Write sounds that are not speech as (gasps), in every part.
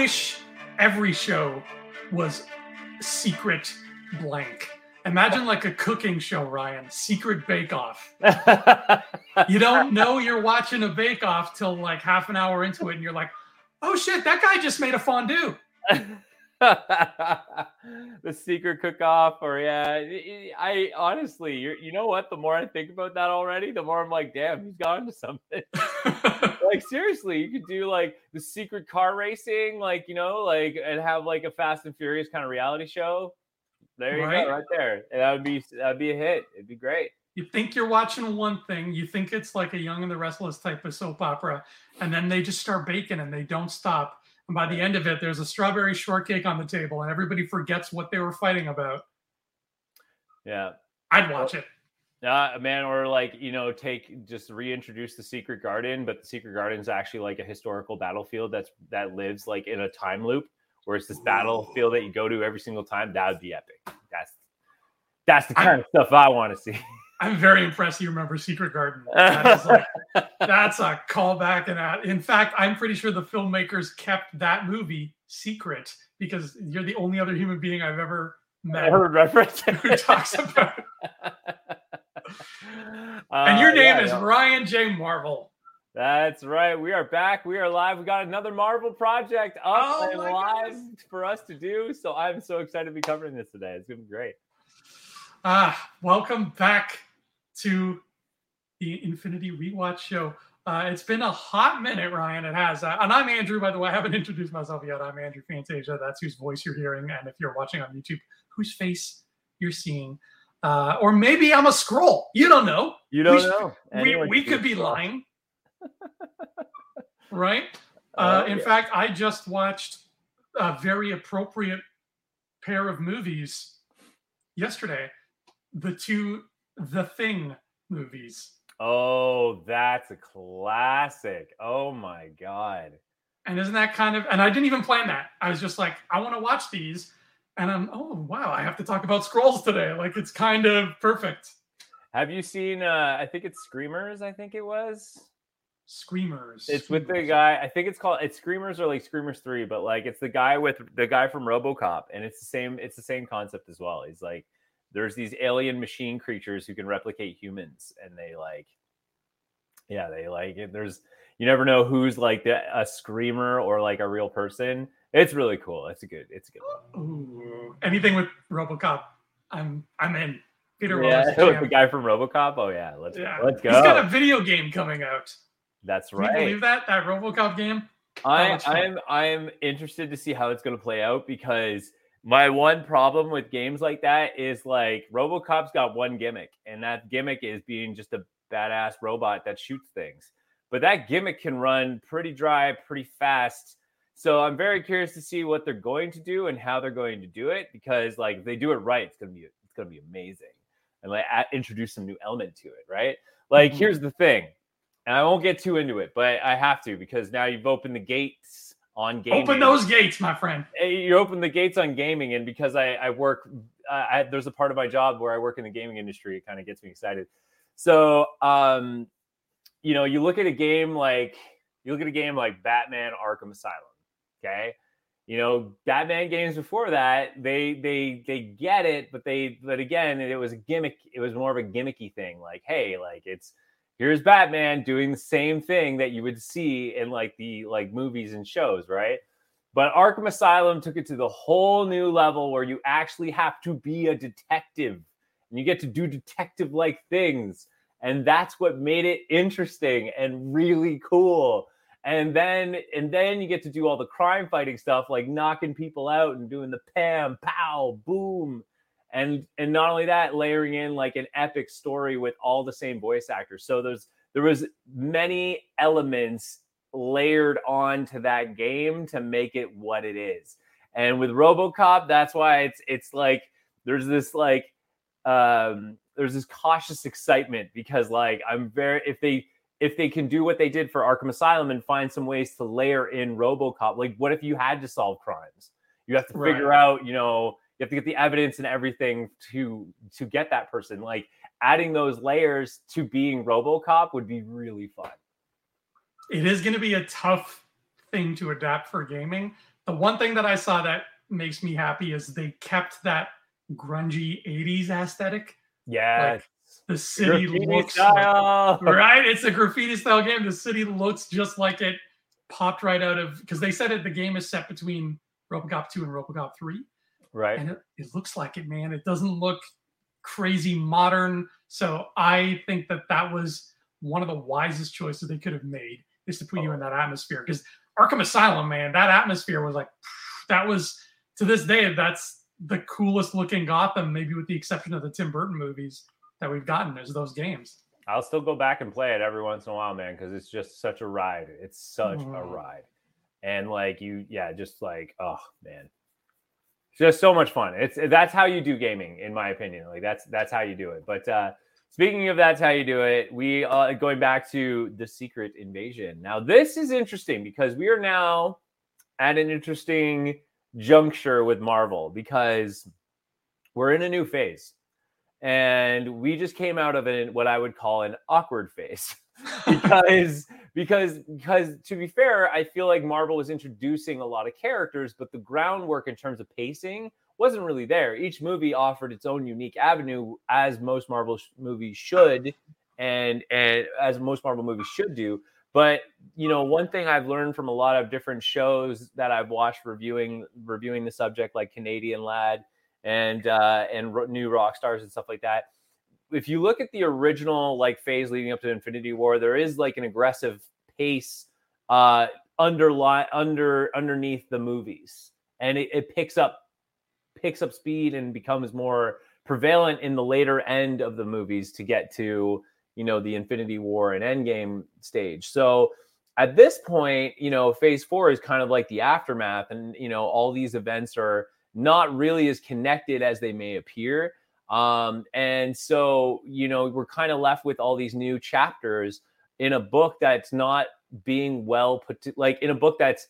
wish every show was secret blank. Imagine like a cooking show, Ryan. Secret Bake Off. you don't know you're watching a Bake Off till like half an hour into it, and you're like, "Oh shit, that guy just made a fondue." (laughs) the secret cook off or yeah i honestly you know what the more i think about that already the more i'm like damn he's gone to something (laughs) (laughs) like seriously you could do like the secret car racing like you know like and have like a fast and furious kind of reality show there you right? go right there and that would be that'd be a hit it'd be great you think you're watching one thing you think it's like a young and the restless type of soap opera and then they just start baking and they don't stop and by the end of it, there's a strawberry shortcake on the table, and everybody forgets what they were fighting about. Yeah. I'd watch it. Uh, a man, or like, you know, take just reintroduce the secret garden, but the secret garden is actually like a historical battlefield that's that lives like in a time loop where it's this battlefield that you go to every single time. That would be epic. That's that's the kind I, of stuff I want to see. I'm very impressed you remember Secret Garden. (laughs) That like, that's a callback. And that in fact, I'm pretty sure the filmmakers kept that movie secret because you're the only other human being I've ever met I heard reference who talks about it. (laughs) (laughs) and your name yeah, is. Ryan J. Marvel. That's right. We are back. We are live. We got another Marvel project up oh and live goodness. for us to do. So I'm so excited to be covering this today. It's gonna be great. Ah, welcome back to the Infinity Rewatch Show. Uh, it's been a hot minute, Ryan. It has. Uh, and I'm Andrew, by the way. I haven't (laughs) introduced myself yet. I'm Andrew Fantasia. That's whose voice you're hearing. And if you're watching on YouTube, whose face you're seeing. Uh, or maybe I'm a Skrull. You don't know. You don't we, know. we, we could be lying. (laughs) right? Uh, in yeah. fact, I just watched a very appropriate pair of movies yesterday. The two the Thing movies. Oh, that's a classic. Oh my god. And isn't that kind of and I didn't even plan that. I was just like, I want to watch these. And I'm oh wow, I have to talk about Skrulls today. Like it's kind of perfect. Have you seen uh I think it's Screamers, I think it was. Screamers. It's with the guy. I think it's called it's Screamers or like Screamers 3, but like it's the guy with the guy from RoboCop and it's the same it's the same concept as well. He's like there's these alien machine creatures who can replicate humans and they like yeah they like it there's you never know who's like the, a screamer or like a real person it's really cool. It's a good it's a good one. Ooh, anything with robocop i'm i'm in. Peter yeah, (laughs) the guy from robocop? Oh yeah let's yeah. let's go he's got a video game coming out. That's right Can you believe that? That robocop game? I, I'm I'm interested to see how it's going to play out because my one problem with games like that is like RoboCop's got one gimmick, and that gimmick is being just a badass robot that shoots things. But that gimmick can run pretty dry, pretty fast. So I'm very curious to see what they're going to do and how they're going to do it because like if they do it right, it's gonna be it's gonna be amazing and like introduce some new element to it, right? Like mm-hmm. here's the thing, and I won't get too into it, but I have to because now you've opened the gates on gaming. Open those gates, my friend. You open the gates on gaming, and because I, I work, I, there's a part of my job where I work in the gaming industry. It kind of gets me excited. So, um, you know, you look at a game like you look at a game like Batman: Arkham Asylum. Okay, you know, Batman games before that, they they they get it, but they but again, it was a gimmick. It was more of a gimmicky thing. Like, hey, like it's here's Batman doing the same thing that you would see in like the like movies and shows, right? But Arkham Asylum took it to the whole new level where you actually have to be a detective and you get to do detective like things. And that's what made it interesting and really cool. And then and then you get to do all the crime fighting stuff like knocking people out and doing the pam pow boom. And and not only that layering in like an epic story with all the same voice actors. So there's there was many elements layered onto that game to make it what it is. And with robocop that's why it's it's like there's this like um there's this cautious excitement because like i'm very if they if they can do what they did for arkham asylum and find some ways to layer in robocop like what if you had to solve crimes you have to figure right. out you know you have to get the evidence and everything to to get that person like adding those layers to being robocop would be really fun it is going to be a tough thing to adapt for gaming the one thing that I saw that makes me happy is they kept that grungy 80s aesthetic. Yeah. Like, the city Graffiti looks style. like, (laughs) right. It's a graffiti style game. The city looks just like it popped right out of because they said it. The game is set between RoboCop 2 and RoboCop 3, right. and it, it looks like it, man. It doesn't look crazy modern. So I think that that was one of the wisest choices they could have made is to put you oh. in that atmosphere because Arkham Asylum, man, that atmosphere was like that was to this day that's the coolest looking Gotham, maybe with the exception of the Tim Burton movies that we've gotten is those games. I'll still go back and play it every once in a while, man, because it's just such a ride. It's such a Mhm. ride. And like you, yeah, just like, oh man. It's just so much fun. It's that's how you do gaming, in my opinion. Like that's that's how you do it. But uh speaking of that's how you do it, we uh going back to the secret invasion. Now, this is interesting because we are now at an interesting juncture with Marvel because we're in a new phase and we just came out of an what I would call an awkward phase (laughs) (laughs) because because because to be fair, I feel like Marvel was introducing a lot of characters, but the groundwork in terms of pacing wasn't really there. Each movie offered its own unique avenue, as most Marvel sh- movies should, and and as most Marvel movies should do. But you know, one thing I've learned from a lot of different shows that I've watched reviewing reviewing the subject, like Canadian Lad and uh, and New Rockstars and stuff like that. If you look at the original like phase leading up to Infinity War, there is like an aggressive pace uh, underlie under underneath the movies, and it, it picks up picks up speed and becomes more prevalent in the later end of the movies to get to you know the Infinity War and Endgame stage. So at this point, you know, phase four is kind of like the aftermath, and you know, all these events are not really as connected as they may appear. Um, and so, you know, we're kind of left with all these new chapters in a book that's not being well put to, like in a book that's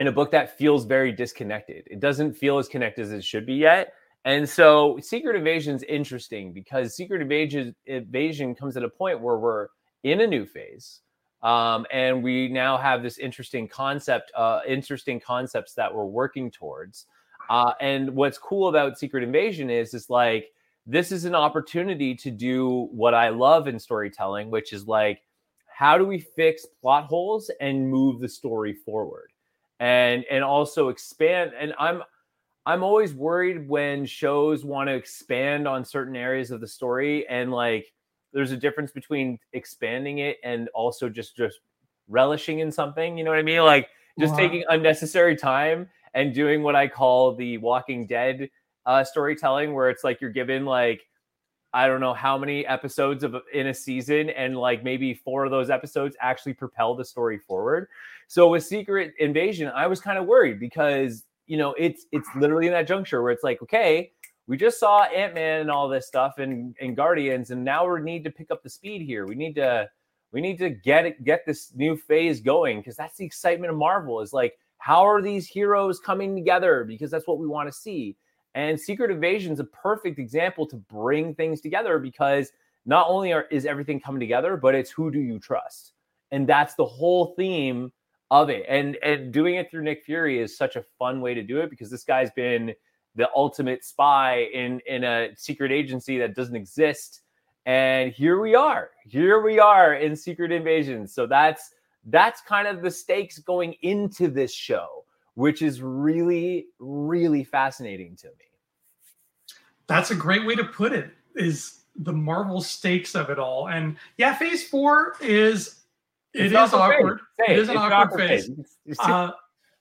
in a book that feels very disconnected. It doesn't feel as connected as it should be yet. And so Secret Invasion is interesting because Secret Invasion, Invasion comes at a point where we're in a new phase. Um, and we now have this interesting concept, uh, interesting concepts that we're working towards. Uh, and what's cool about Secret Invasion is, is like this is an opportunity to do what I love in storytelling, which is like, how do we fix plot holes and move the story forward, and and also expand. And I'm I'm always worried when shows want to expand on certain areas of the story and like there's a difference between expanding it and also just just relishing in something you know what i mean like just Wow. taking unnecessary time and doing what i call the walking dead uh storytelling where it's like you're given like i don't know how many episodes of in a season and like maybe four of those episodes actually propel the story forward so with secret invasion i was kind of worried because you know it's it's literally in that juncture where it's like okay we just saw ant-man and all this stuff and and guardians and now we need to pick up the speed here. We need to we need to get it get this new phase going because that's the excitement of marvel is like how are these heroes coming together? Because that's what we want to see. And secret invasion is a perfect example to bring things together because not only are, is everything coming together but it's who do you trust? And that's the whole theme of it. And and doing it through nick fury is such a fun way to do it because this guy's been the ultimate spy in in a secret agency that doesn't exist and here we are here we are in secret invasion so that's that's kind of the stakes going into this show which is really really fascinating to me That's a great way to put it. Is the Marvel stakes of it all, and yeah, Phase Four is it It's awkward awkward. phase. It is an It's awkward phase. It's- (laughs) Uh,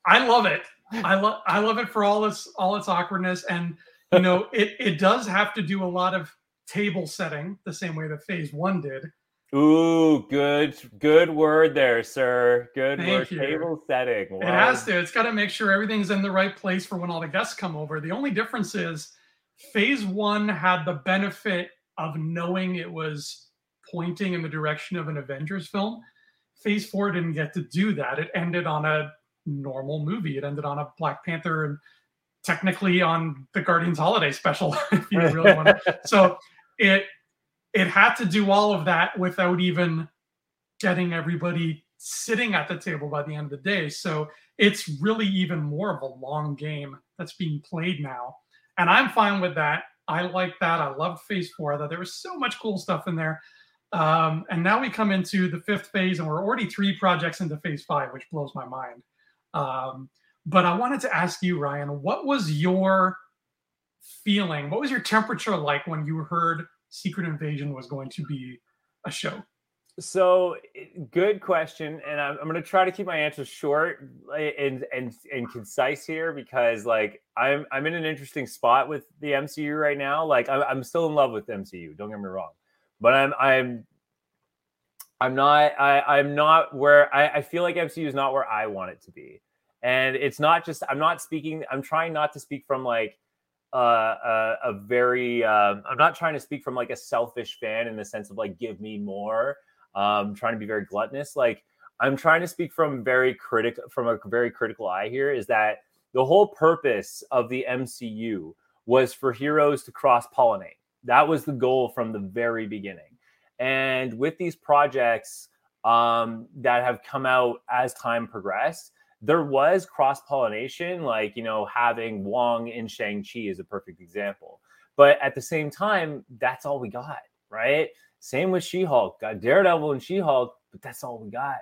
I love it. I love I love it for all its all its awkwardness, and you know (laughs) it it does have to do a lot of table setting the same way that Phase One did. Ooh, good, good word there, sir. Good Thank word. you. Table setting. It has to. It's got to make sure everything's in the right place for when all the guests come over. The only difference is phase one had the benefit of knowing it was pointing in the direction of an Avengers film. Phase four didn't get to do that. It ended on a normal movie. It ended on a Black Panther and technically on the Guardians Holiday Special, (laughs) if you really want to. (laughs) So it it had to do all of that without even getting everybody sitting at the table by the end of the day. So it's really even more of a long game that's being played now. And I'm fine with that. I like that. I loved phase four. I thought there was so much cool stuff in there. Um, and now we come into the fifth phase, and we're already three projects into phase five, which blows my mind. Um, but I wanted to ask you, Ryan, what was your feeling? What was your temperature like when you heard Secret Invasion was going to be a show? So, good question, and I'm, I'm going to try to keep my answers short and and and concise here because, like, I'm I'm in an interesting spot with the MCU right now. Like, I'm, I'm still in love with MCU. Don't get me wrong, but I'm I'm I'm not I I'm not where I, I feel like MCU is not where I want it to be, and it's not just I'm not speaking. I'm trying not to speak from like uh, a, a very um, I'm not trying to speak from like a selfish fan in the sense of like give me more um, trying to be very gluttonous. Like I'm trying to speak from very critic from a very critical eye here is that the whole purpose of the MCU was for heroes to cross pollinate. That was the goal from the very beginning. And with these projects um, that have come out as time progressed, there was cross pollination, like, you know, having Wong in Shang-Chi is a perfect example. But at the same time, that's all we got, right? Same with She Hulk. Got Daredevil and She Hulk, but that's all we got.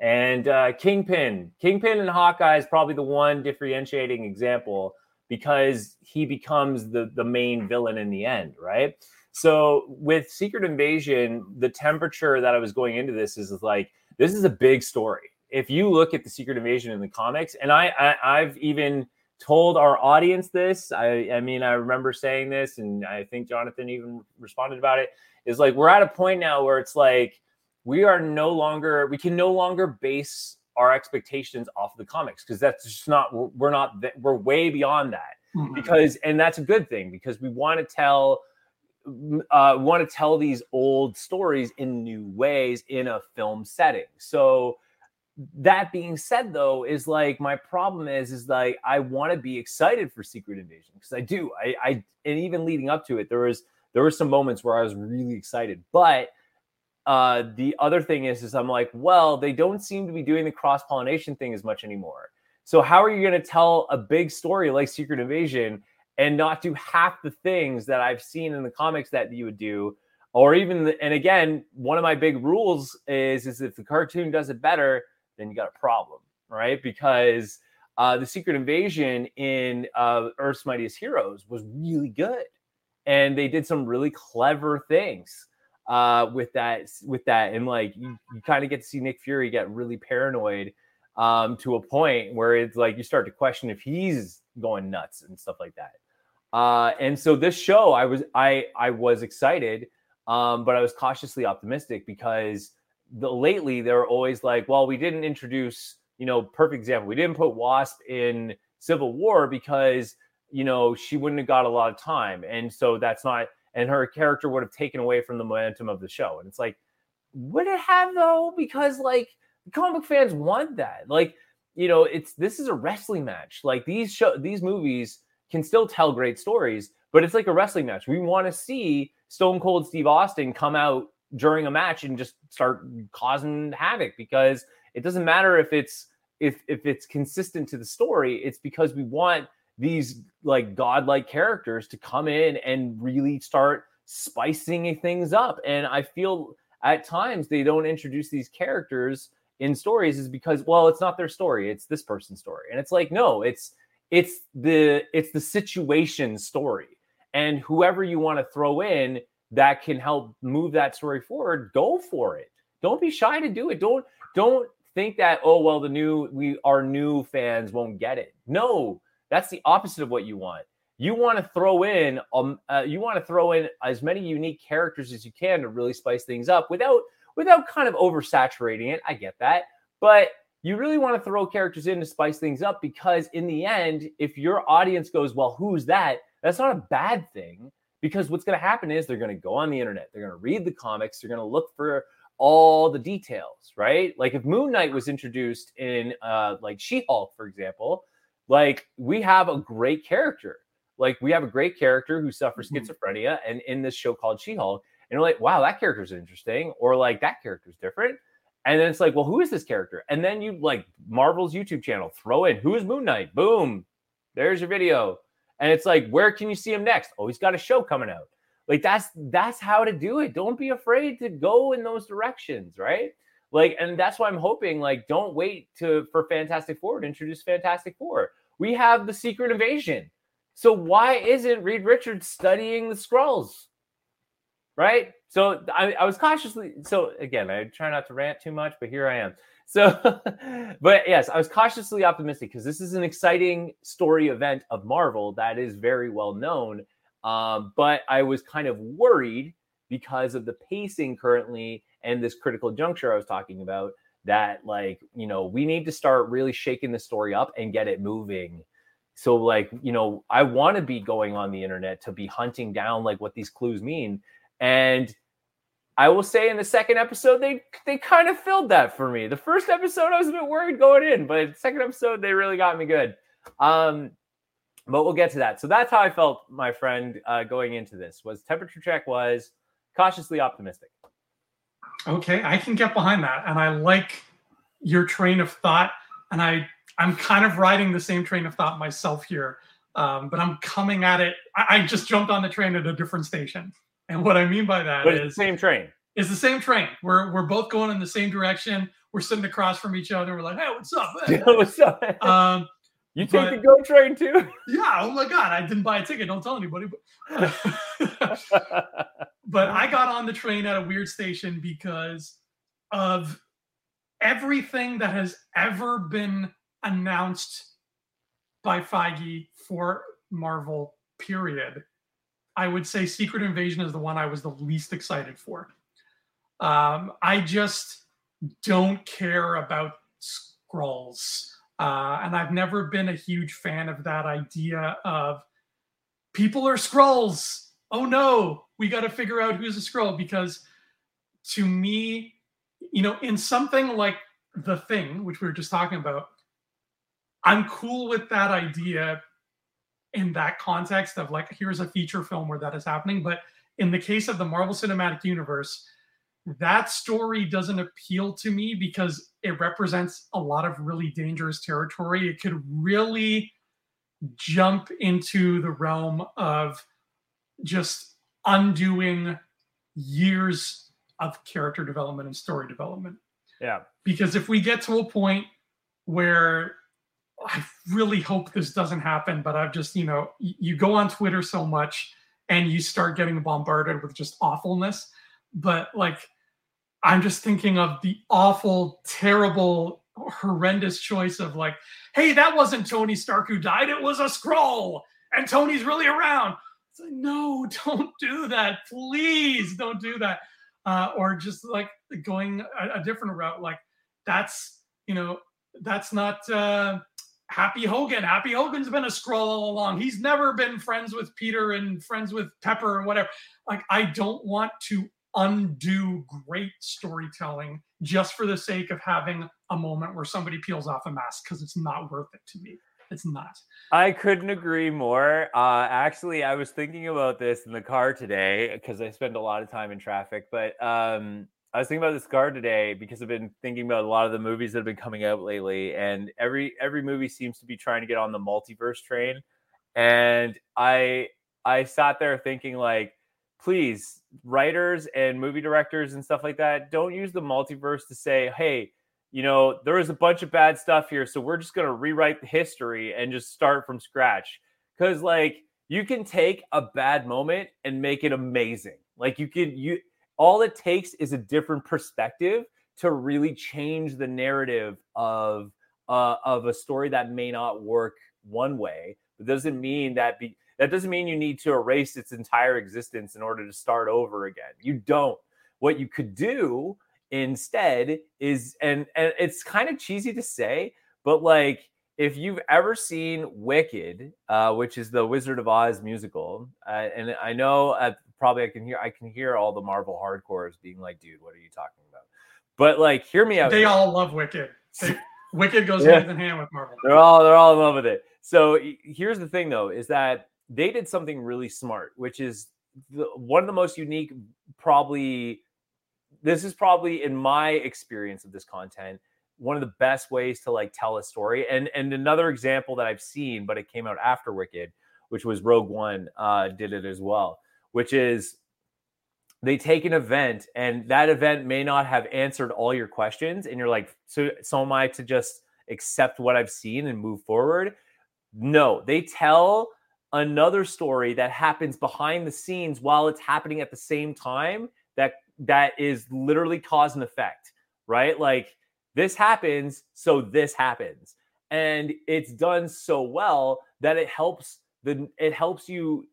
And uh, Kingpin, Kingpin and Hawkeye is probably the one differentiating example because he becomes the the main villain in the end, right? So with Secret Invasion, the temperature that I was going into this is like this is a big story. If you look at the Secret Invasion in the comics, and I, I I've even told our audience this. I I mean I remember saying this, and I think Jonathan even responded about it is like we're at a point now where it's like we are no longer we can no longer base our expectations off of the comics because that's just not we're not we're way beyond that mm-hmm. because and that's a good thing because we want to tell uh want to tell these old stories in new ways in a film setting so that being said though is like my problem is is like i want to be excited for secret invasion because i do i i and even leading up to it there was there were some moments where I was really excited. But uh, the other thing is, is I'm like, well, they don't seem to be doing the cross pollination thing as much anymore. So how are you going to tell a big story like Secret Invasion and not do half the things that I've seen in the comics that you would do? Or even, the, and again, one of my big rules is, is if the cartoon does it better, then you got a problem, right? Because uh, the Secret Invasion in uh, Earth's Mightiest Heroes was really good and they did some really clever things uh, with that with that and like you, you kind of get to see nick fury get really paranoid um, to a point where it's like you start to question if he's going nuts and stuff like that uh, and so this show i was i i was excited um, but i was cautiously optimistic because the lately they're always like well we didn't introduce you know perfect example we didn't put wasp in civil war because you know, she wouldn't have got a lot of time. And so that's not, and her character would have taken away from the momentum of the show. And it's like, would it have though? Because like comic fans want that. Like, you know, it's this is a wrestling match. Like these show these movies can still tell great stories, but it's like a wrestling match. We want to see Stone Cold Steve Austin come out during a match and just start causing havoc because it doesn't matter if it's if if it's consistent to the story, it's because we want these like godlike characters to come in and really start spicing things up. And I feel at times they don't introduce these characters in stories is because well it's not their story it's this person's story and it's like no it's it's the it's the situation story and whoever you want to throw in that can help move that story forward go for it don't be shy to do it don't don't think that oh well the new we our new fans won't get it no that's the opposite of what you want. You want to throw in um, uh, you want to throw in as many unique characters as you can to really spice things up without without kind of oversaturating it. I get that, but you really want to throw characters in to spice things up because in the end, if your audience goes, "Well, who's that?" That's not a bad thing because what's going to happen is they're going to go on the internet, they're going to read the comics, they're going to look for all the details, right? Like if Moon Knight was introduced in uh, like She-Hulk, for example, like we have a great character. Like we have a great character who suffers mm-hmm. schizophrenia, and in this show called She-Hulk, and you're like, wow, that character's interesting, or like that character's different. And then it's like, well, who is this character? And then you like Marvel's YouTube channel, throw in who is Moon Knight? Boom, there's your video. And it's like, where can you see him next? Oh, he's got a show coming out. Like that's that's how to do it. Don't be afraid to go in those directions, right? Like, and that's why I'm hoping, like, don't wait to for Fantastic Four to introduce Fantastic Four. We have the Secret Invasion. So why isn't Reed Richards studying the Skrulls? Right? So I, I was cautiously so again, I try not to rant too much, but here I am. So, (laughs) but yes, I was cautiously optimistic because this is an exciting story event of Marvel that is very well known. Um, but I was kind of worried because of the pacing currently and this critical juncture I was talking about that like you know we need to start really shaking the story up and get it moving so like you know i want to be going on the internet to be hunting down like what these clues mean and i will say in the second episode they they kind of filled that for me. The first episode i was a bit worried going in but second episode they really got me good. Um but we'll get to that. So that's how i felt my friend uh, going into this was temperature check was cautiously optimistic. Okay, I can get behind that, and I like your train of thought, and I I'm kind of riding the same train of thought myself here, um, but I'm coming at it. I, I, just jumped on the train at a different station, and what I mean by that but is same train. It's the same train. We're we're both going in the same direction. We're sitting across from each other. We're like, hey, what's up? (laughs) Hey. what's up? Um, you take but, the GO train too? (laughs) Yeah. Oh my God. I didn't buy a ticket. Don't tell anybody. But, (laughs) but I got on the train at a weird station because of everything that has ever been announced by Feige for Marvel, period. I would say Secret Invasion is the one I was the least excited for. Um, I just don't care about Skrulls. Uh, and I've never been a huge fan of that idea of people are Skrulls. Oh no, we got to figure out who's a Skrull because to me, you know, in something like The Thing, which we were just talking about, I'm cool with that idea in that context of like, here's a feature film where that is happening. But in the case of the Marvel Cinematic Universe, that story doesn't appeal to me because it represents a lot of really dangerous territory. It could really jump into the realm of just undoing years of character development and story development. Yeah. Because if we get to a point where I really hope this doesn't happen, but I've just, you know, you go on Twitter so much and you start getting bombarded with just awfulness. But like, I'm just thinking of the awful, terrible, horrendous choice of like, hey, that wasn't Tony Stark who died, it was a Skrull, and Tony's really around. It's like, no, (laughs) don't do that. Please don't do that. Uh, or just like going a, a, different route. Like, that's, you know, that's not uh, Happy Hogan. Happy Hogan's been a Skrull all along. He's never been friends with Peter and friends with Pepper and whatever. Like, I don't want to undo great storytelling just for the sake of having a moment where somebody peels off a mask because it's not worth it to me. It's not. I couldn't agree more. Uh, actually, I was thinking about this in the car today because I spend a lot of time in traffic. But um, I was thinking about this car today because I've been thinking about a lot of the movies that have been coming out lately, and every every movie seems to be trying to get on the multiverse train. And I I sat there thinking like please, writers and movie directors and stuff like that, don't use the multiverse to say, hey, you know, there was a bunch of bad stuff here. So we're just to rewrite the history and just start from scratch. Cause like you can take a bad moment and make it amazing. Like you can, you, all it takes is a different perspective to really change the narrative of, uh, of a story that may not work one way. But doesn't mean that be, that doesn't mean you need to erase its entire existence in order to start over again. You don't. What you could do instead is, and, and it's kind of cheesy to say, but like if you've ever seen Wicked, uh, which is the Wizard of Oz musical, uh, and I know uh, probably I can hear I can hear all the Marvel hardcores being like, "Dude, what are you talking about?" But like, hear me out. They all love Wicked. (laughs) They, Wicked goes yeah. hand in hand with Marvel. They're all they're all in love with it. So here's the thing, though, is that they did something really smart, which is the, one of the most unique, probably this is probably in my experience of this content one of the best ways to like tell a story. And and another example that I've seen, but it came out after Wicked, which was Rogue One, uh, did it as well, which is they take an event and that event may not have answered all your questions, and you're like, so so am I to just accept what I've seen and move forward? No, they tell another story that happens behind the scenes while it's happening at the same time that that is literally cause and effect, right? Like this happens, so this happens. And it's done so well that it helps the it helps you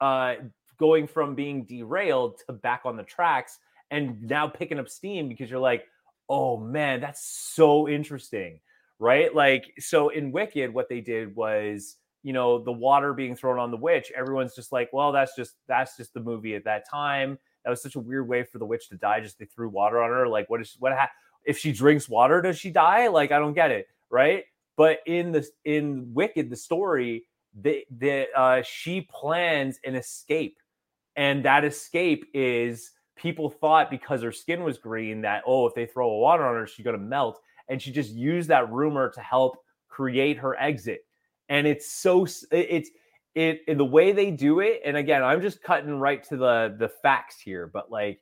uh going from being derailed to back on the tracks and now picking up steam because you're like, oh man, that's so interesting. Right. Like, so in Wicked, what they did was, you know, the water being thrown on the witch, everyone's just like, well, that's just that's just the movie at that time. That was such a weird way for the witch to die. Just they threw water on her. Like, what is what ha- if she drinks water, does she die? Like, I don't get it, right? But in the in Wicked, the story, the the uh, she plans an escape, and that escape is people thought because her skin was green that oh, if they throw a water on her, she's gonna melt, and she just used that rumor to help create her exit. And it's so it's it in the way they do it. And again, I'm just cutting right to the the facts here, but like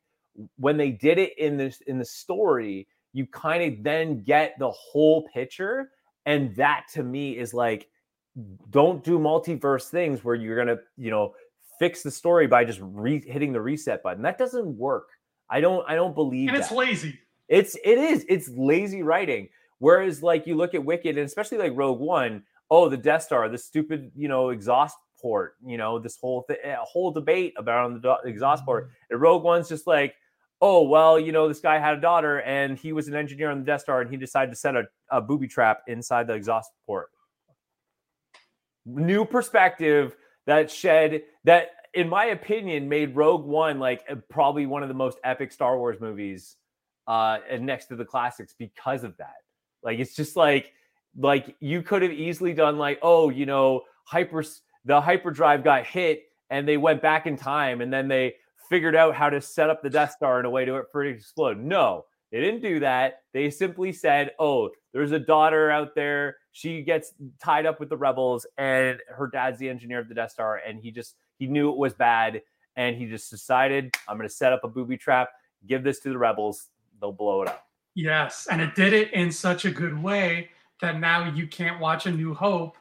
when they did it in this in the story you kind of then get the whole picture. And that to me is like, don't do multiverse things where you're going to, you know, fix the story by just re- hitting the reset button. That doesn't work. I don't, I don't believe And it's lazy. It's, it is, it's lazy writing. Whereas like you look at Wicked and especially like Rogue One, oh, the Death Star, the stupid, you know, exhaust port, you know, this whole th- whole debate about on the exhaust port. Mm-hmm. And Rogue One's just like, oh well you know this guy had a daughter and he was an engineer on the death star and he decided to set a, a booby trap inside the exhaust port new perspective that shed that in my opinion made rogue one like probably one of the most epic star wars movies uh and next to the classics because of that like it's just like like you could have easily done like oh you know hyper the hyperdrive got hit and they went back in time and then they figured out how to set up the Death Star in a way to for it to explode. No, they didn't do that. They simply said, "Oh, there's a daughter out there. She gets tied up with the rebels, and her dad's the engineer of the Death Star, and he just he knew it was bad, and he just decided, I'm going to set up a booby trap, give this to the rebels, they'll blow it up." Yes, and it did it in such a good way that now you can't watch A New Hope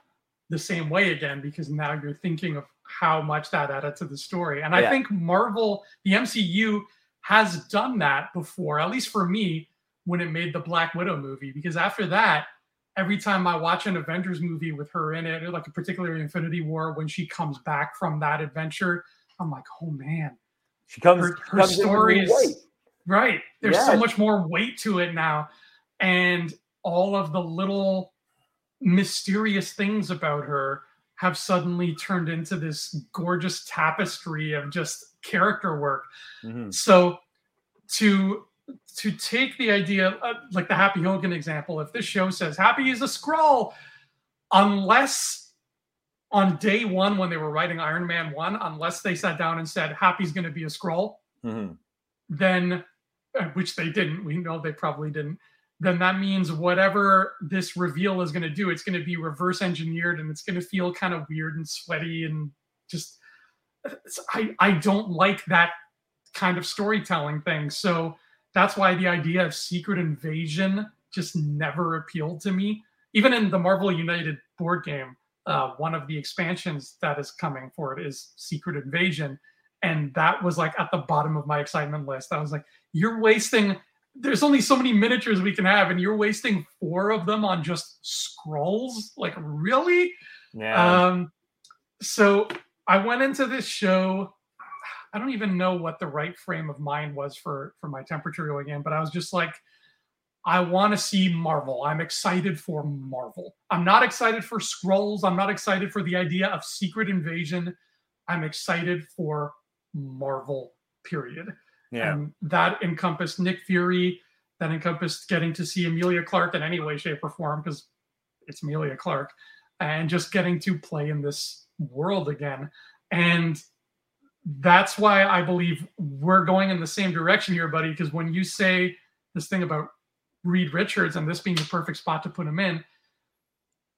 the same way again because now you're thinking of how much that added to the story. And I yeah. think Marvel, the MCU, has done that before, at least for me, when it made the Black Widow movie. Because after that, every time I watch an Avengers movie with her in it, like a particularly Infinity War, when she comes back from that adventure, I'm like, oh man, she comes. Her, her comes story is right. There's yeah. so much more weight to it now, and all of the little mysterious things about her have suddenly turned into this gorgeous tapestry of just character work. Mm-hmm. So to to take the idea of, like the Happy Hogan example, if this show says Happy is a Skrull, unless on day one when they were writing Iron Man one, unless they sat down and said Happy's going to be a Skrull, mm-hmm. then uh, which they didn't. We know they probably didn't then that means whatever this reveal is going to do, it's going to be reverse engineered and it's going to feel kind of weird and sweaty and just I I don't like that kind of storytelling thing. So that's why the idea of secret invasion just never appealed to me. Even in the Marvel United board game, uh, one of the expansions that is coming for it is Secret Invasion. And that was like at the bottom of my excitement list. I was like, you're wasting there's only so many miniatures we can have, and you're wasting four of them on just Skrulls. Like, really? Yeah. Um, so I went into this show. I don't even know what the right frame of mind was for for my temperature going in, but I was just like, I want to see Marvel. I'm excited for Marvel. I'm not excited for Skrulls. I'm not excited for the idea of Secret Invasion. I'm excited for Marvel. Period. Yeah. And that encompassed Nick Fury, that encompassed getting to see Emilia Clarke in any way, shape, or form, because it's Emilia Clarke, and just getting to play in this world again. And that's why I believe we're going in the same direction here, buddy. Because when you say this thing about Reed Richards and this being the perfect spot to put him in,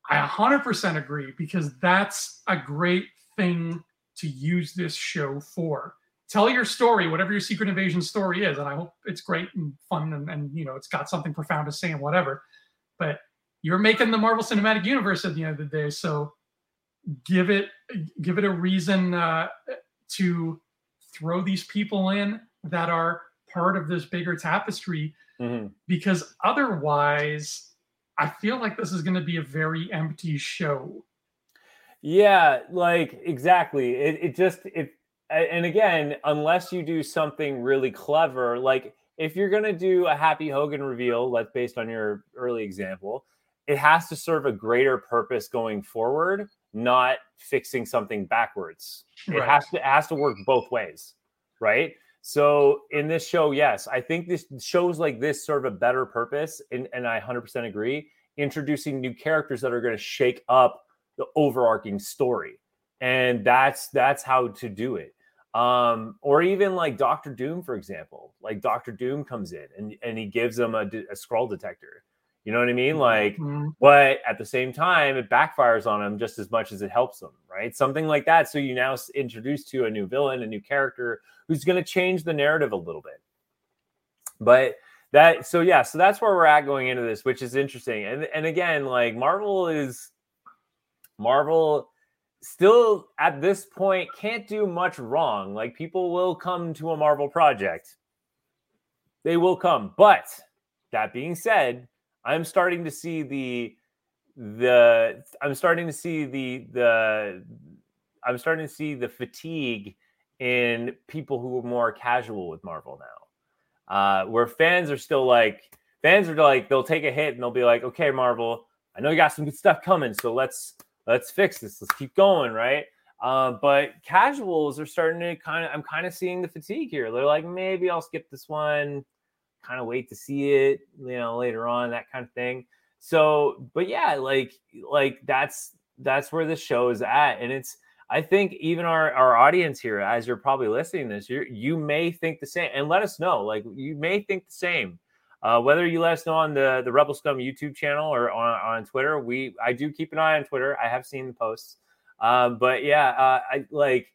I 100% agree because that's a great thing to use this show for. Tell your story, whatever your secret invasion story is, and I hope it's great and fun and, and you know it's got something profound to say and whatever. But you're making the Marvel Cinematic Universe at the end of the day, so give it give it a reason uh, to throw these people in that are part of this bigger tapestry mm-hmm. because otherwise i feel like this is going to be a very empty show yeah like exactly it, it just it and again unless you do something really clever like if you're going to do a happy hogan reveal that's based on your early example it has to serve a greater purpose going forward not fixing something backwards. Right. It has to it has to work both ways, right? So in this show, yes, I think this shows like this serve a better purpose, and, and I 100% agree. Introducing new characters that are going to shake up the overarching story, and that's that's how to do it. Um, or even like Doctor Doom, for example. Like Doctor Doom comes in and and he gives them a, a Skrull detector, you know what I mean? Like, mm-hmm. but at the same time, it backfires on them just as much as it helps them, right? Something like that. So you now introduce to a new villain, a new character who's going to change the narrative a little bit. But that, so yeah, so that's where we're at going into this, which is interesting. And and again, like Marvel is Marvel still at this point can't do much wrong. Like people will come to a Marvel project. They will come. But that being said, I'm starting to see the the I'm starting to see the the I'm starting to see the fatigue in people who are more casual with Marvel now. Uh, where fans are still like fans are like they'll take a hit and they'll be like, okay, Marvel, I know you got some good stuff coming, so let's let's fix this. Let's keep going, right? Uh, but casuals are starting to kind of I'm kind of seeing the fatigue here. They're like, maybe I'll skip this one kind of wait to see it, you know, later on, that kind of thing. So, but yeah, like like that's that's where the show is at, and it's. I think even our, our audience here, as you're probably listening this, you you may think the same, and let us know. Like you may think the same. Uh, whether you let us know on the the Rebel Scum YouTube channel or on, on Twitter, we I do keep an eye on Twitter. I have seen the posts, um, but yeah, uh, I like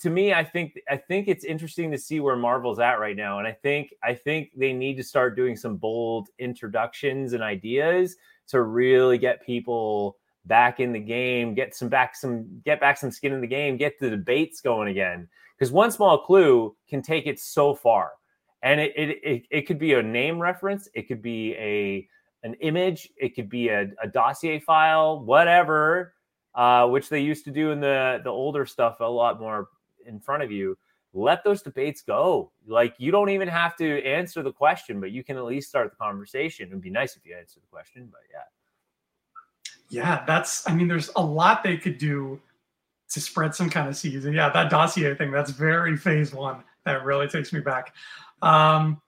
to me, I think I think it's interesting to see where Marvel's at right now, and I think I think they need to start doing some bold introductions and ideas to really get people back in the game, get some back some get back some skin in the game, get the debates going again. Because one small clue can take it so far, and it it it, it could be a name reference, it could be a an image, it could be a, a dossier file, whatever. Uh, which they used to do in the the older stuff a lot more in front of you, let those debates go. Like you don't even have to answer the question, but you can at least start the conversation. It'd be nice if you answer the question, but yeah. Yeah, that's I mean, there's a lot they could do to spread some kind of seeds. Yeah, that dossier thing, that's very phase one. That really takes me back. Um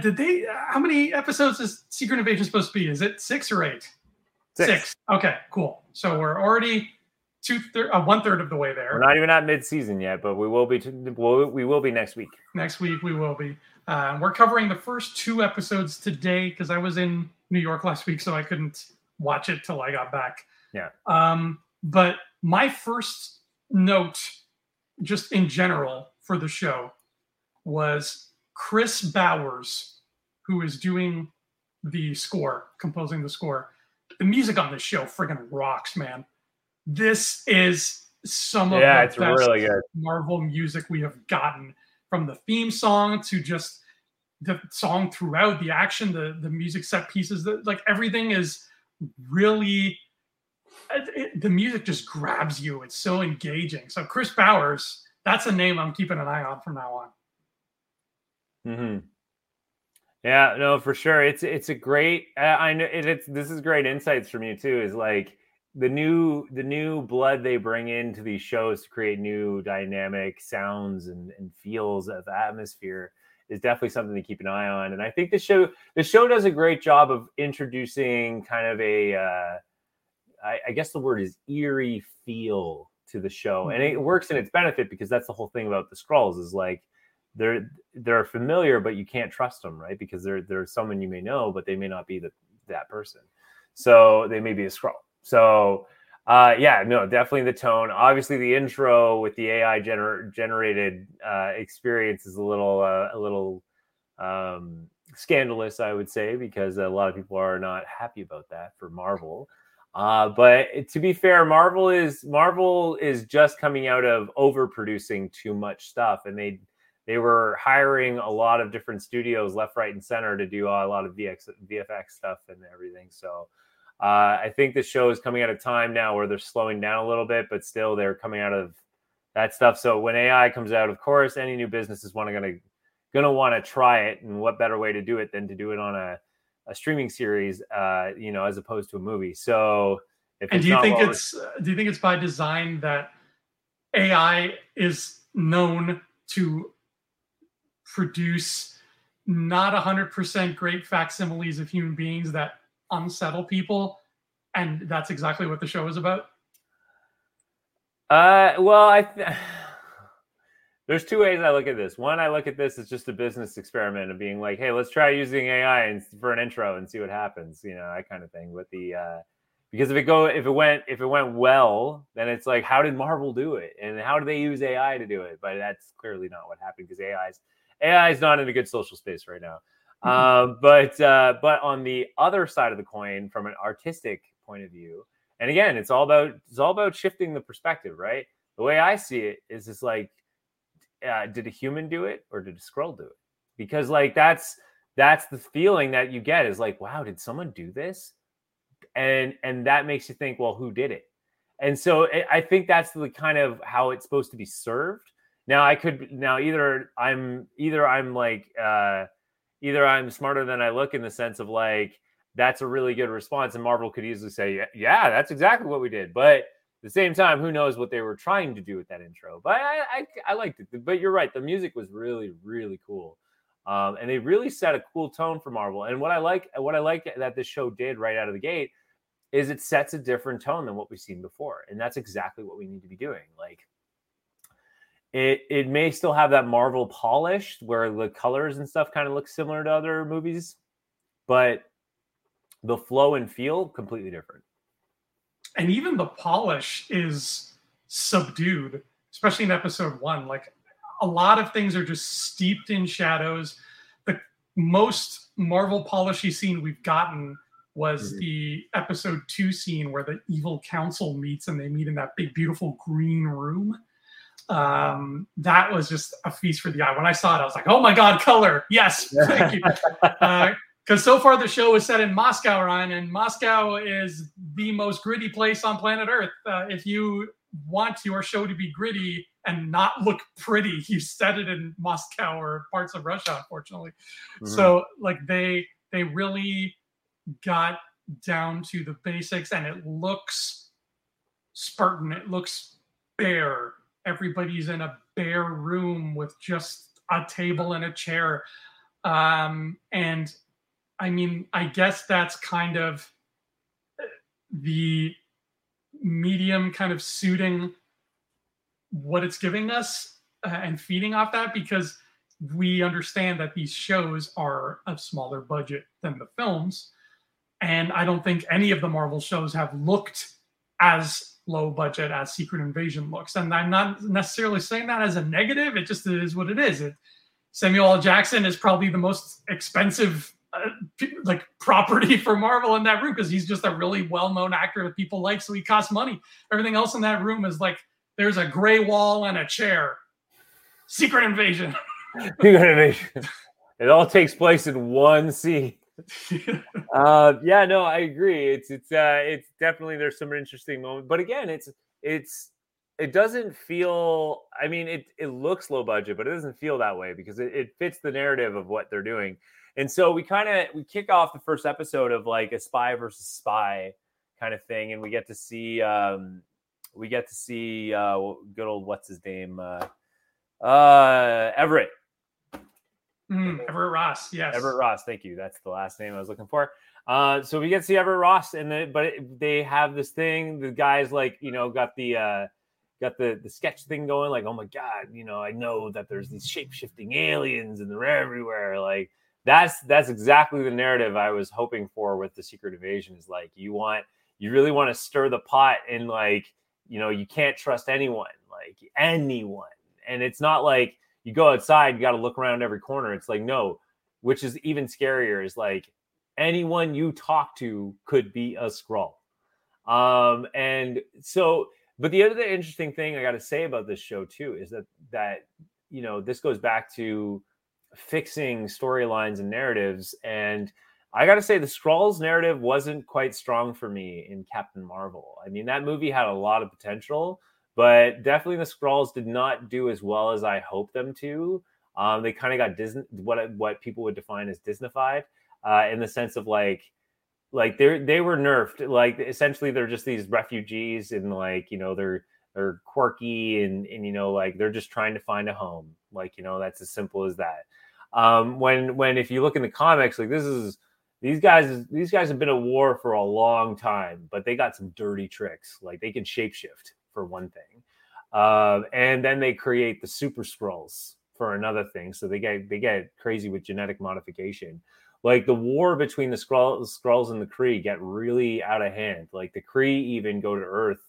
did they how many episodes is Secret Invasion supposed to be? Is it six or eight? Six. six. Okay, cool. So we're already two third, uh, one third of the way there. We're not even at mid season yet, but we will be. we will be next week. Next week we will be. Uh, we're covering the first two episodes today because I was in New York last week, so I couldn't watch it till I got back. Yeah. Um, but my first note, just in general for the show, was Kris Bowers, who is doing the score, composing the score. The music on this show friggin' rocks, man this is some of yeah, the it's best really good. Marvel music we have gotten from the theme song to just the song throughout the action, the the music set pieces, the, like everything is really it, the music just grabs you. It's so engaging. So Kris Bowers, that's a name I'm keeping an eye on from now on. Hmm. Yeah. No, for sure. It's it's a great. Uh, I know it, it's this is great insights from you too. Is like the new the new blood they bring into these shows to create new dynamic sounds and, and feels of atmosphere is definitely something to keep an eye on. And I think the show the show does a great job of introducing kind of a uh, I, I guess the word is eerie feel to the show, and it works in its benefit because that's the whole thing about the Skrulls is like they're they're familiar, but you can't trust them, right? Because they're they're someone you may know, but they may not be the, that person. So they may be a Skrull. So uh, yeah, no, definitely the tone. Obviously, the intro with the AI gener- generated uh, experience is a little uh, a little um, scandalous, I would say, because a lot of people are not happy about that for Marvel. Uh, but to be fair, Marvel is Marvel is just coming out of overproducing too much stuff, and they they were hiring a lot of different studios left, right, and center to do a lot of VX, VFX stuff and everything. So uh, I think the show is coming at a time now where they're slowing down a little bit, but still they're coming out of that stuff. So when AI comes out, of course, any new business is want to gonna gonna want to try it, and what better way to do it than to do it on a, a streaming series, uh, you know, as opposed to a movie. So if and do you think well, it's do you think it's by design that AI is known to produce not 100% great facsimiles of human beings that unsettle people and that's exactly what the show is about? Uh well i th- (sighs) there's two ways i look at this. One i look at this as just a business experiment of being like hey let's try using ai and, for an intro and see what happens you know that kind of thing with the uh because if it go if it went if it went well then it's like how did marvel do it? And how do they use ai to do it? But that's clearly not what happened because ai's AI is not in a good social space right now. Mm-hmm. Um, but uh, but on the other side of the coin, from an artistic point of view, and again, it's all about it's all about shifting the perspective, right? The way I see it is, it's like, uh, did a human do it or did a Skrull do it? Because like that's that's the feeling that you get is like, wow, did someone do this? And and that makes you think, well, who did it? And so I think that's the kind of how it's supposed to be served now I could now either I'm either I'm like uh either I'm smarter than I look in the sense of like that's a really good response and Marvel could easily say yeah that's exactly what we did. But at the same time who knows what they were trying to do with that intro. But I I, I liked it. But you're right the music was really really cool. Um, and they really set a cool tone for Marvel. And what I like what I like that this show did right out of the gate is it sets a different tone than what we've seen before. And that's exactly what we need to be doing. Like it it may still have that Marvel polish where the colors and stuff kind of look similar to other movies, but the flow and feel completely different. And even the polish is subdued, especially in episode one. Like a lot of things are just steeped in shadows. The most Marvel polishy scene we've gotten was mm-hmm. the episode two scene where the evil council meets and they meet in that big, beautiful green room um, that was just a feast for the eye. When I saw it, I was like, "Oh my god, color! Yes, thank you." Because uh, so far the show is set in Moscow, Ryan, and Moscow is the most gritty place on planet Earth. Uh, if you want your show to be gritty and not look pretty, (laughs) you set it in Moscow or parts of Russia, unfortunately. Mm-hmm. So, like they they really got down to the basics, and it looks Spartan. It looks bare everybody's in a bare room with just a table and a chair. Um, and I mean, I guess that's kind of the medium kind of suiting what it's giving us uh, and feeding off that because we understand that these shows are a smaller budget than the films. And I don't think any of the Marvel shows have looked as low budget as Secret Invasion looks. And I'm not necessarily saying that as a negative. It just is what it is. It, Samuel L. Jackson is probably the most expensive uh, like property (laughs) for Marvel in that room because he's just a really well-known actor that people like, so he costs money. Everything else in that room is like there's a gray wall and a chair. Secret Invasion. (laughs) Secret Invasion. It all takes place in one scene. (laughs) uh, yeah, no, I agree. It's it's uh, it's definitely there's some interesting moments, but again, it's it's it doesn't feel. I mean, it it looks low budget, but it doesn't feel that way because it, it fits the narrative of what they're doing. And so we kind of we kick off the first episode of like a spy versus spy kind of thing, and we get to see um, we get to see uh, good old what's his name uh, uh, Everett Mm, Everett Ross, yes. Everett Ross, thank you. That's the last name I was looking for. Uh, so we get to see Everett Ross, and the, but it, they have this thing. The guy's like, you know, got the uh, got the the sketch thing going. Like, oh my god, you know, I know that there's these shape shifting aliens and they're everywhere. Like, that's that's exactly the narrative I was hoping for with the Secret Invasion. Is like you want you really want to stir the pot and like you know you can't trust anyone, like anyone, and it's not like you go outside, you got to look around every corner. It's like no, which is even scarier. Is like anyone you talk to could be a Skrull. Um, and so, but the other interesting thing I got to say about this show too is that that you know this goes back to fixing storylines and narratives. And I got to say, the Skrulls narrative wasn't quite strong for me in Captain Marvel. I mean, that movie had a lot of potential, but definitely the Skrulls did not do as well as I hoped them to. Um, they kind of got Disney, what what people would define as Disneyfied, uh, in the sense of like, like they they were nerfed. Like essentially, they're just these refugees, and like you know they're they're quirky, and and you know like they're just trying to find a home. Like you know that's as simple as that. Um, when when if you look in the comics, like this is these guys these guys have been at war for a long time, but they got some dirty tricks. Like they can shapeshift for one thing, uh, and then they create the super Skrulls for another thing. So they get they get crazy with genetic modification. Like the war between the Skrulls and the Kree get really out of hand. Like the Kree even go to Earth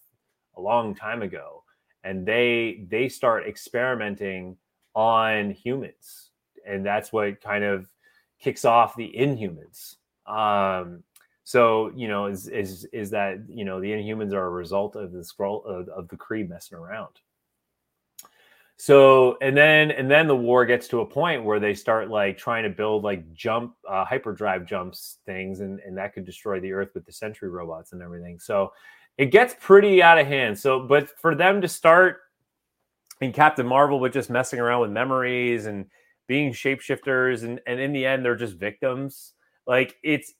a long time ago, and they they start experimenting on humans and that's what kind of kicks off the Inhumans. Um, so you know, is is is that you know the Inhumans are a result of the Skrull of, of the Kree messing around. So and then and then the war gets to a point where they start like trying to build like jump uh, hyperdrive jumps things, and and that could destroy the Earth with the Sentry robots and everything. So it gets pretty out of hand. So, but for them to start in Captain Marvel with just messing around with memories and being shapeshifters and and in the end they're just victims like it's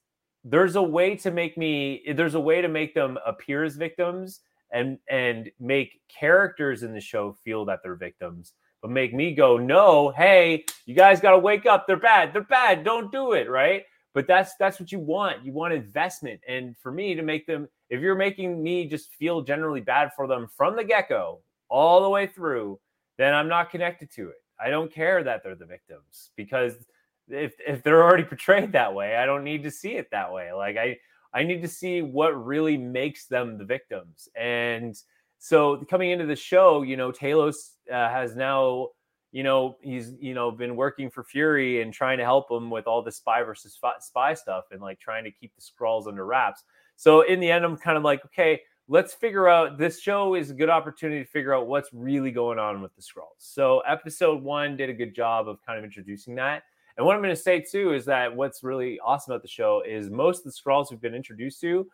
there's a way to make me there's a way to make them appear as victims and and make characters in the show feel that they're victims but make me go no hey you guys got to wake up. They're bad. They're bad. Don't do it right? But that's that's what you want. You want investment. And for me to make them if you're making me just feel generally bad for them from the get-go all the way through then i'm not connected to it. I don't care that they're the victims because if if they're already portrayed that way, I don't need to see it that way. Like I I need to see what really makes them the victims. And so coming into the show, you know, Talos uh, has now, you know, he's you know been working for Fury and trying to help him with all the spy versus spy stuff and like trying to keep the Skrulls under wraps. So in the end, I'm kind of like, okay, let's figure out this show is a good opportunity to figure out what's really going on with the Skrulls. So episode one did a good job of kind of introducing that. And what I'm going to say too is that what's really awesome about the show is most of the Skrulls we've been introduced to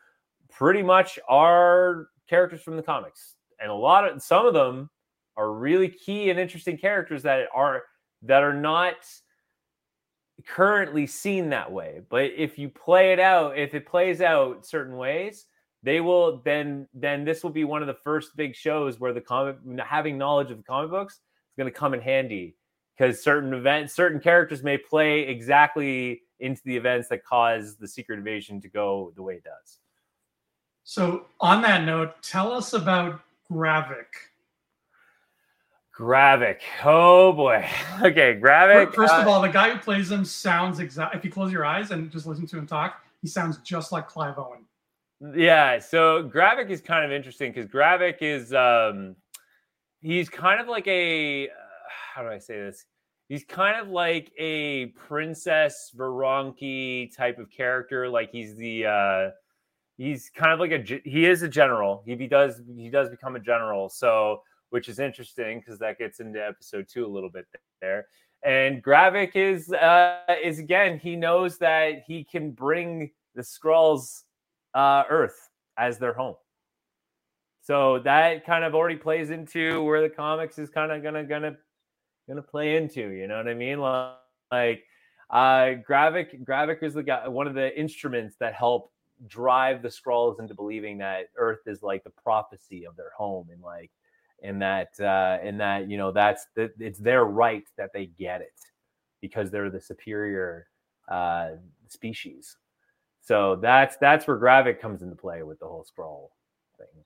pretty much are characters from the comics. And a lot of some of them are really key and interesting characters that are that are not currently seen that way. But if you play it out, if it plays out certain ways, they will then then this will be one of the first big shows where the comic having knowledge of the comic books is going to come in handy because certain events certain characters may play exactly into the events that cause the secret invasion to go the way it does so on that note tell us about gravik Gravik. Oh boy. (laughs) Okay, Gravik. First of uh, all, the guy who plays him sounds exact. If you close your eyes and just listen to him talk, he sounds just like Clive Owen. Yeah, so Gravik is kind of interesting because Gravik is um he's kind of like a how do I say this? He's kind of like a princess Veranke type of character. Like he's the uh he's kind of like a he is a general. He, he does he does become a general. So which is interesting because that gets into episode two a little bit there. And Gravik is uh is again he knows that he can bring the Skrulls uh, Earth as their home. So that kind of already plays into where the comics is kind of gonna gonna gonna play into. You know what I mean? Like uh, Gravik Gravik is the guy, one of the instruments that help drive the Skrulls into believing that Earth is like the prophecy of their home, and like and that uh, in that you know that's the, it's their right that they get it because they're the superior uh, species. So that's that's where Gravik comes into play with the whole Skrull thing.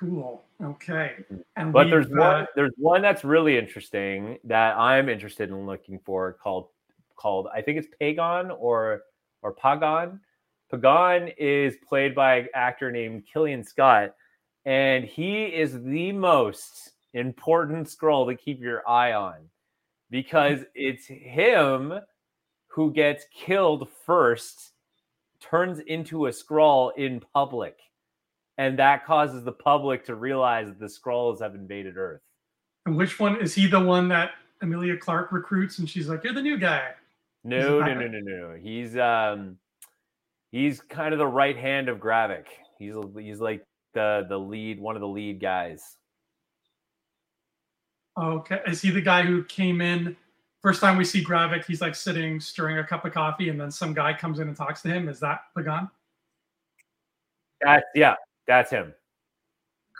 Cool. Okay. Mm-hmm. And But there's one there's one that's really interesting that I'm interested in looking for called called I think it's Pagon or or Pagon. Pagon is played by an actor named Killian Scott, and he is the most important Skrull to keep your eye on because it's him who gets killed first, turns into a Skrull in public, and that causes the public to realize that the Skrulls have invaded Earth. and which one is he the one that Emilia Clarke recruits and she's like, You're the new guy. No, no, no, no, no, no. He's um he's kind of the right hand of Gravik. He's he's like the the lead, one of the lead guys. Okay. Is he the guy who came in first time we see Gravik, he's like sitting stirring a cup of coffee, and then some guy comes in and talks to him. Is that Pagan? That's yeah, that's him.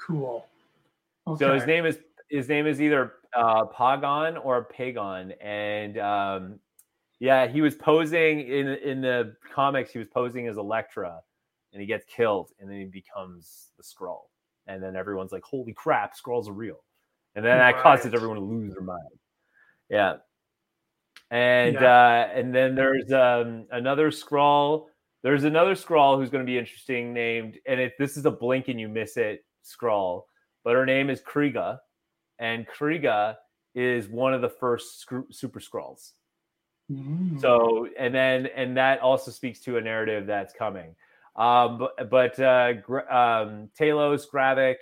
Cool. Okay. So his name is his name is either uh, Pagon or Pagon, and um, yeah, he was posing in in the comics. He was posing as Elektra, and he gets killed, and then he becomes the Skrull, and then everyone's like, "Holy crap, Skrulls are real!" And then that causes everyone to lose their mind. Yeah, and Yeah. uh, and then there's um, another Skrull. There's another Skrull who's going to be interesting, named, and if this is a blink and you miss it Skrull, but her name is Kriga, and Kriga is one of the first Super Skrulls. Mm. So, and then, and that also speaks to a narrative that's coming. Um, but, but uh, Gra- um, Talos, Gravik,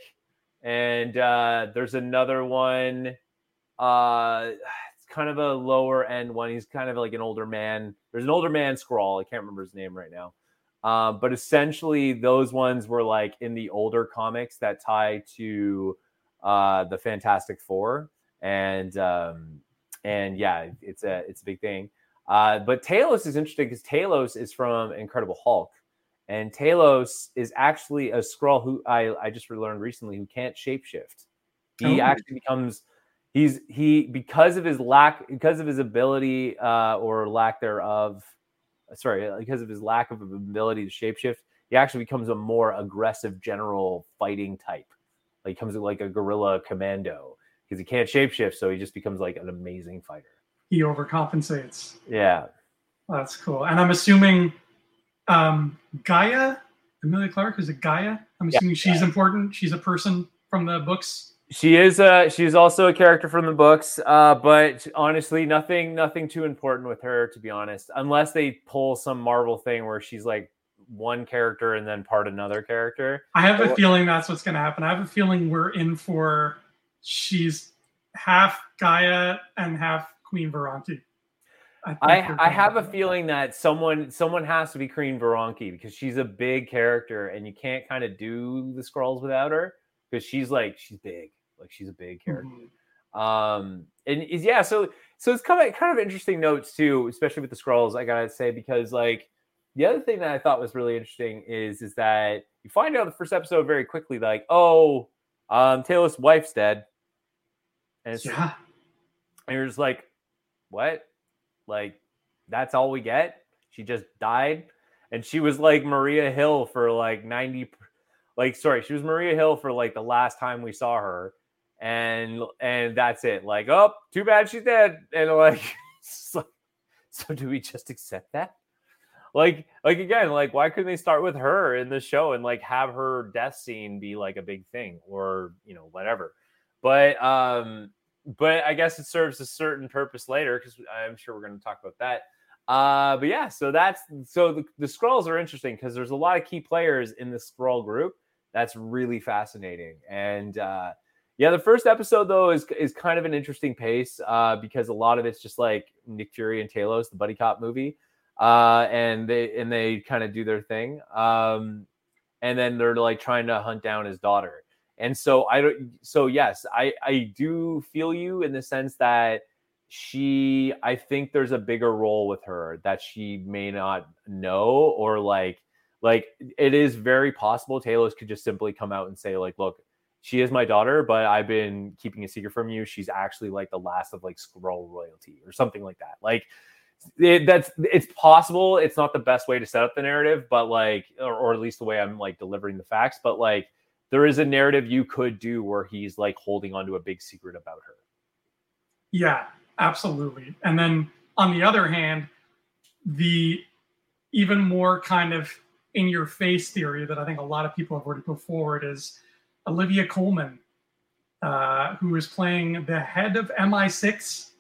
and uh, there's another one. Uh, kind of a lower end one. He's kind of like an older man. There's an older man Skrull. I can't remember his name right now. Um, but essentially, those ones were like in the older comics that tie to uh, the Fantastic Four, and um, and yeah, it's a it's a big thing. Uh, but Talos is interesting because Talos is from Incredible Hulk, and Talos is actually a Skrull who I I just learned recently who can't shapeshift. He Oh. actually becomes he's he because of his lack because of his ability uh, or lack thereof. Sorry, because of his lack of ability to shapeshift, he actually becomes a more aggressive general fighting type. Like he comes like a guerrilla commando because he can't shapeshift, so he just becomes like an amazing fighter. he overcompensates. Yeah. That's cool. And I'm assuming um, Gaia, Emilia Clarke, is a Gaia? I'm Yeah, assuming she's important. She's a person from the books. She is uh she's also a character from the books, uh, but honestly, nothing nothing too important with her, to be honest. Unless they pull some Marvel thing where she's like one character and then part another character. I have a feeling that's what's going to happen. I have a feeling we're in for she's half Gaia and half Queen Veranke. think I I have a feeling that someone someone has to be Queen Veranke because she's a big character and you can't kind of do the Skrulls without her because she's like she's big, like she's a big character. Mhm. um and is yeah so so it's kind of kind of interesting notes too especially with the Skrulls i gotta say because like the other thing that i thought was really interesting is is that you find out the first episode very quickly like oh um Talos's wife's dead and it's Yeah. and you're just like what like that's all we get she just died and she was like maria hill for like 90 like sorry she was maria hill for like the last time we saw her and and that's it. Like oh too bad she's dead. And like (laughs) so, so do we just accept that? Like like again like why couldn't they start with her in the show and like have her death scene be like a big thing or you know whatever? But um but i guess it serves a certain purpose later because i'm sure we're going to talk about that. Uh but yeah so that's so the, the Skrulls are interesting because there's a lot of key players in the Skrull group. That's really fascinating. And uh yeah, the first episode though is is kind of an interesting pace uh, because a lot of it's just like Nick Fury and Talos, the buddy cop movie, uh, and they and they kind of do their thing, um, and then they're like trying to hunt down his daughter, and so I don't. So yes, I I do feel you in the sense that she, I think there's a bigger role with her that she may not know or like like it is very possible Talos could just simply come out and say like, look she is my daughter, but I've been keeping a secret from you. She's actually like the last of like Skrull royalty or something like that. Like it, that's it's possible. It's not the best way to set up the narrative, but like, or, or at least the way I'm like delivering the facts, but like there is a narrative you could do where he's like holding onto a big secret about her. Yeah, absolutely. And then on the other hand, the even more kind of in your face theory that I think a lot of people have already put forward is Olivia Colman, uh, who is playing the head of MI6,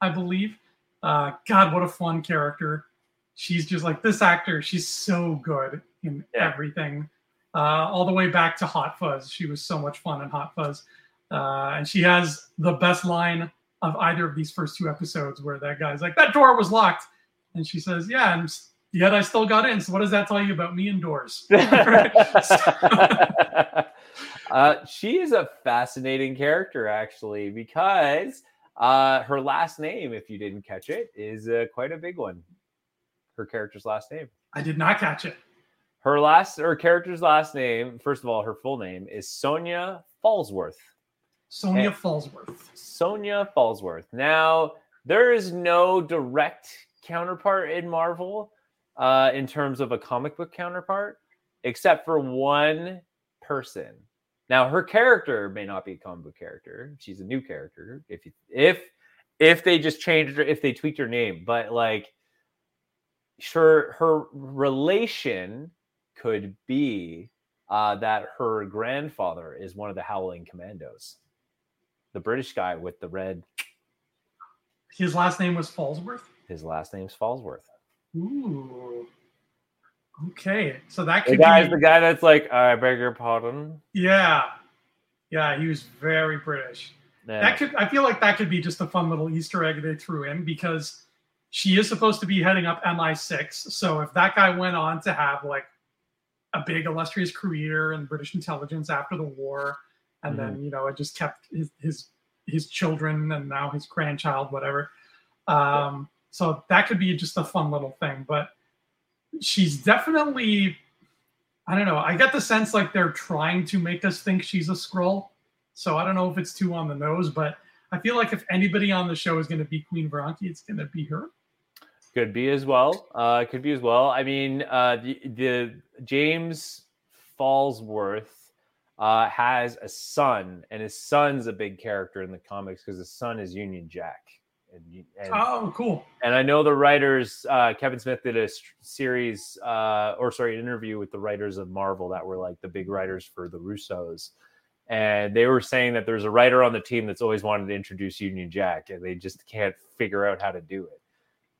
I believe. Uh, God, what a fun character. She's just like this actor. She's so good in yeah. everything. Uh, all the way back to Hot Fuzz. She was so much fun in Hot Fuzz. Uh, and she has the best line of either of these first two episodes where that guy's like, that door was locked. And she says, yeah, and yet I still got in. So what does that tell you about me and doors? (laughs) (laughs) (laughs) uh, she is a fascinating character, actually, because uh, her last name, if you didn't catch it, is uh, quite a big one. Her character's last name. I did not catch it. Her last, her character's last name, first of all, her full name is Sonya Falsworth. Sonya and Falsworth. Sonya Falsworth. Now, there is no direct counterpart in Marvel uh, in terms of a comic book counterpart, except for one person. Now, her character may not be a comic book character. She's a new character. If you, if if they just changed her, if they tweaked her name, but like, sure, her relation could be uh, that her grandfather is one of the Howling Commandos, the British guy with the red. His last name was Falsworth. His last name's Falsworth. Ooh. Okay, so that could the guy's be the guy that's like, I beg your pardon. Yeah, yeah, he was very British. Yeah. That could, I feel like that could be just a fun little Easter egg they threw in because she is supposed to be heading up MI6. So if that guy went on to have like a big illustrious career in British intelligence after the war, and mm-hmm. then you know it just kept his his his children and now his grandchild, whatever. Um, so that could be just a fun little thing. But she's definitely, I don't know. I get the sense like they're trying to make us think she's a Skrull. So I don't know if it's too on the nose, but I feel like if anybody on the show is going to be Queen Veranke, it's going to be her. Could be as well. Uh, could be as well. I mean, uh, the, the James Falsworth uh, has a son, and his son's a big character in the comics because his son is Union Jack. And, and, oh, cool. And I know the writers, uh, Kevin Smith did a series, uh, or sorry, an interview with the writers of Marvel that were like the big writers for the Russos. And they were saying that there's a writer on the team that's always wanted to introduce Union Jack, and they just can't figure out how to do it.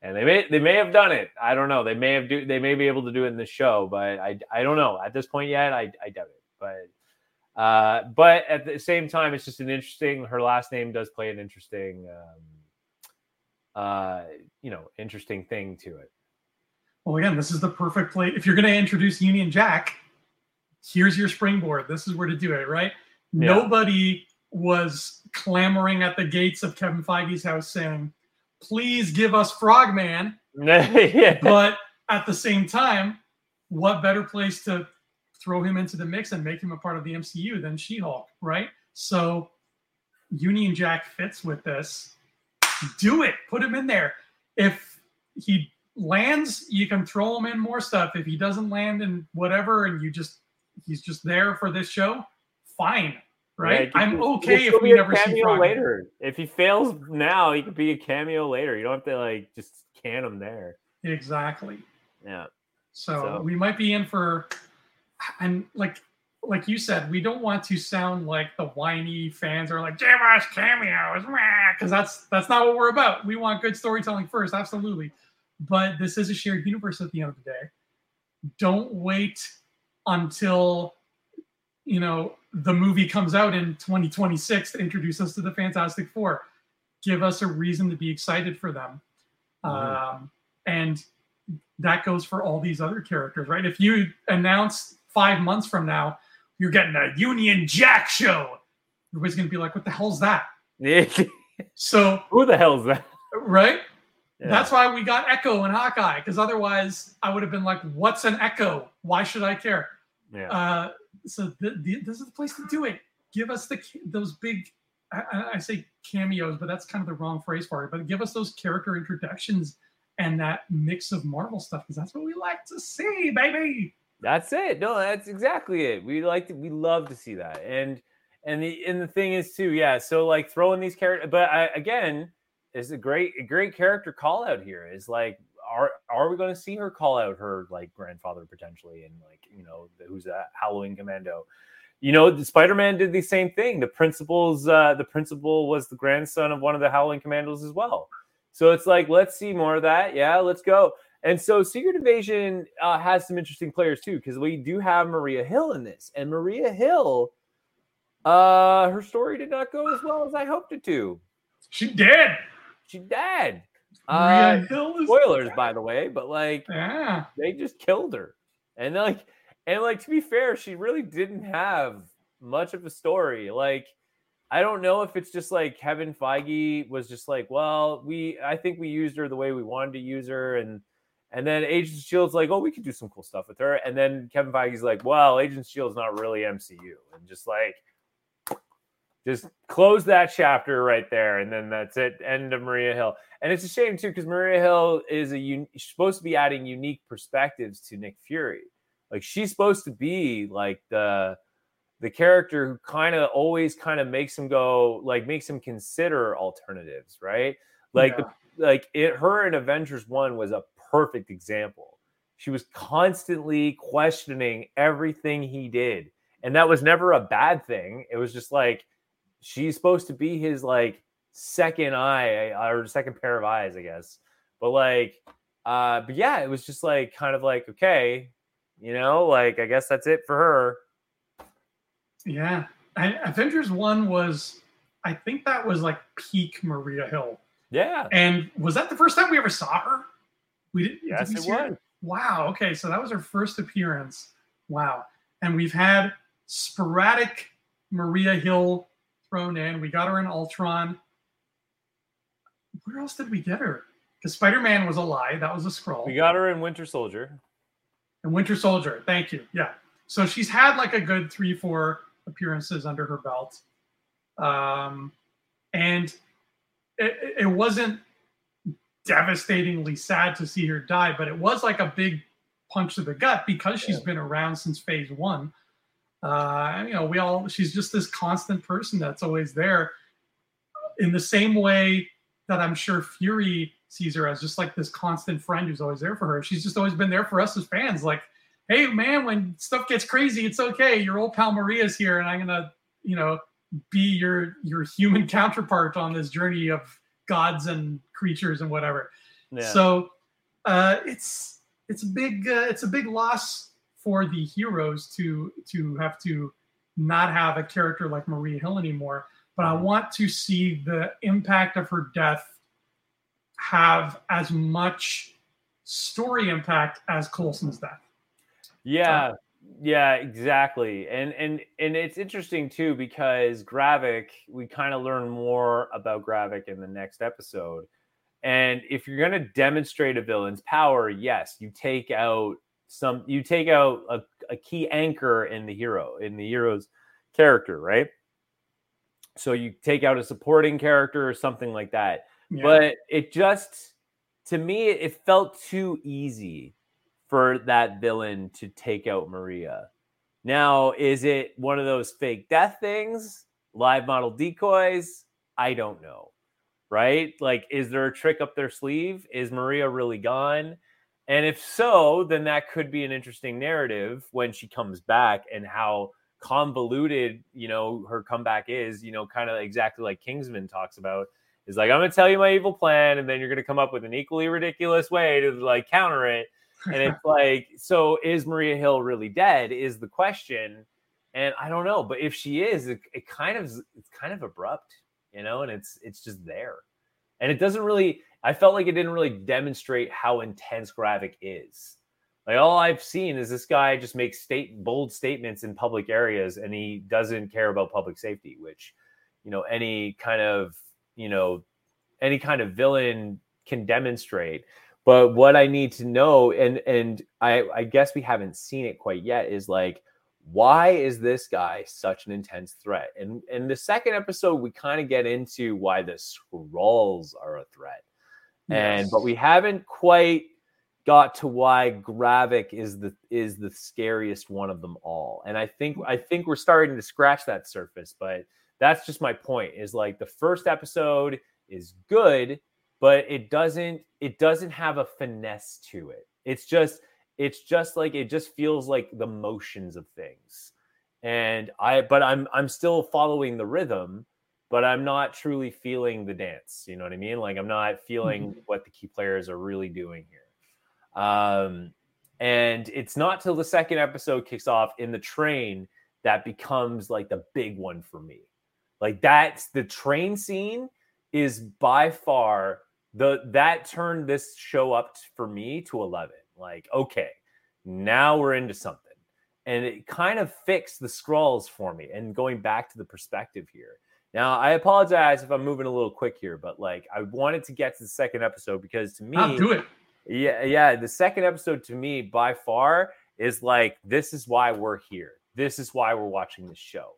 And they may they may have done it. I don't know. They may have do they may be able to do it in the show, but I I don't know at this point yet. I I doubt it. But uh, but at the same time, it's just an interesting. Her last name does play an interesting. Um, uh, you know, interesting thing to it. Well, again, this is the perfect place. If you're going to introduce Union Jack, here's your springboard. This is where to do it, right? Yeah. Nobody was clamoring at the gates of Kevin Feige's house saying, please give us Frogman. (laughs) yeah. But at the same time, what better place to throw him into the mix and make him a part of the MCU than She Hulk, right? So Union Jack fits with this do it. Put him in there. If he lands, you can throw him in more stuff. If he doesn't land in whatever, and you just he's just there for this show, fine. Right? Yeah, I'm okay if we never see Frogman. later. If he fails now, he could be a cameo later. You don't have to like just can him there. Exactly. Yeah. So, so. we might be in for and like like you said, we don't want to sound like the whiny fans are like, us cameos, because that's that's not what we're about. We want good storytelling first, absolutely. But this is a shared universe at the end of the day. Don't wait until you know the movie comes out in 2026 to introduce us to the Fantastic Four. Give us a reason to be excited for them. Mm-hmm. Um, and that goes for all these other characters, right? If you announce five months from now you're getting a Union Jack show. Everybody's gonna be like, what the hell's that? (laughs) So who the hell's that? Right? Yeah. That's why we got Echo and Hawkeye, because otherwise I would have been like, what's an Echo? Why should I care? Yeah. Uh, so th- th- this is the place to do it. Give us the those big, I, I say cameos, but that's kind of the wrong phrase for it. But give us those character introductions and that mix of Marvel stuff, because that's what we like to see, baby. That's it. No, that's exactly it. We like to, we love to see that. And and the and the thing is too, yeah. So like throwing these characters, but I, again, is a great a great character call out here. Is like, are are we going to see her call out her like grandfather potentially, and like you know who's a Howling Commando? You know, Spider-Man did the same thing. The principal's uh, the principal was the grandson of one of the Howling Commandos as well. So it's like, let's see more of that. Yeah, let's go. And so Secret Invasion uh, has some interesting players too, because we do have Maria Hill in this, and Maria Hill uh, her story did not go as well as I hoped it to. She did. She did. Uh, spoilers, by the way, but like, yeah. they just killed her, and like, and like to be fair, she really didn't have much of a story. Like, I don't know if it's just like Kevin Feige was just like, well, we, I think we used her the way we wanted to use her, and and then Agent Shield's like, oh, we could do some cool stuff with her, and then Kevin Feige's like, well, Agent Shield's not really MCU, and just like just close that chapter right there, and then that's it. End of Maria Hill. And it's a shame too because Maria Hill is a un- supposed to be adding unique perspectives to Nick Fury. Like she's supposed to be like the the character who kind of always kind of makes him go like makes him consider alternatives, right? Like yeah. the, like it her in Avengers 1 was a perfect example. She was constantly questioning everything he did. And that was never a bad thing. It was just like she's supposed to be his like second eye or second pair of eyes, I guess. But like, uh, but yeah, it was just like kind of like okay, you know, like I guess that's it for her. Yeah, I, Avengers one was, I think that was like peak Maria Hill. Yeah, and was that the first time we ever saw her? We did. Yes, did it was. Wow. Okay, so that was her first appearance. Wow, and we've had sporadic Maria Hill thrown in. We got her in Ultron. Where else did we get her? Because Spider Man was a lie. That was a Skrull. We got her in Winter Soldier. And Winter Soldier. Thank you. Yeah. So she's had like a good three, four appearances under her belt. Um, and it, it wasn't devastatingly sad to see her die, but it was like a big punch to the gut because she's yeah. been around since phase one. Uh, and, you know, we all, she's just this constant person that's always there in the same way that I'm sure Fury sees her as just like this constant friend who's always there for her. She's just always been there for us as fans. Like, hey, man, when stuff gets crazy, it's okay. Your old pal Maria's here, and I'm gonna, you know, be your your human counterpart on this journey of gods and creatures and whatever. Yeah. So uh, it's it's a big uh, it's a big loss for the heroes to to have to not have a character like Maria Hill anymore. But I mm-hmm. want to see the impact of her death have as much story impact as Coulson's death. Yeah, yeah, exactly. And and and it's interesting too because Gravik, we kind of learn more about Gravik in the next episode. And if you're going to demonstrate a villain's power, yes, you take out some you take out a, a key anchor in the hero in the hero's character right so you take out a supporting character or something like that yeah. but it just to me it felt too easy for that villain to take out maria. Now is it one of those fake death things? Live model decoys? I don't know right? Like is there a trick up their sleeve? Is maria really gone? And if so, then that could be an interesting narrative when she comes back and how convoluted, you know, her comeback is, you know, kind of exactly like Kingsman talks about. Is like, I'm gonna tell you my evil plan, and then you're gonna come up with an equally ridiculous way to like counter it. And it's like, so is Maria Hill really dead? Is the question. And I don't know, but if she is, it, it kind of it's kind of abrupt, you know, and it's it's just there. And it doesn't really I felt like it didn't really demonstrate how intense Gravik is. Like all I've seen is this guy just makes state bold statements in public areas and he doesn't care about public safety, which, you know, any kind of, you know, any kind of villain can demonstrate. But what I need to know, and and I, I guess we haven't seen it quite yet, is like, why is this guy such an intense threat? And in the second episode, we kind of get into why the Skrulls are a threat and but we haven't quite got to why Gravik is the is the scariest one of them all. And I think I think we're starting to scratch that surface, but that's just my point is like the first episode is good, but it doesn't it doesn't have a finesse to it. It's just it's just like it just feels like the motions of things. And I but I'm I'm still following the rhythm, but I'm not truly feeling the dance. You know what I mean? Like I'm not feeling mm-hmm. what the key players are really doing here. Um, and it's not till the second episode kicks off in the train that becomes like the big one for me. Like that's the train scene is by far the that turned this show up for me to 11. Like, okay, now we're into something. And it kind of fixed the Skrulls for me. And going back to the perspective here. Now, I apologize if I'm moving a little quick here, but like I wanted to get to the second episode because to me, I'll do it. Yeah, yeah. The second episode to me, by far, is like this is why we're here. This is why we're watching this show.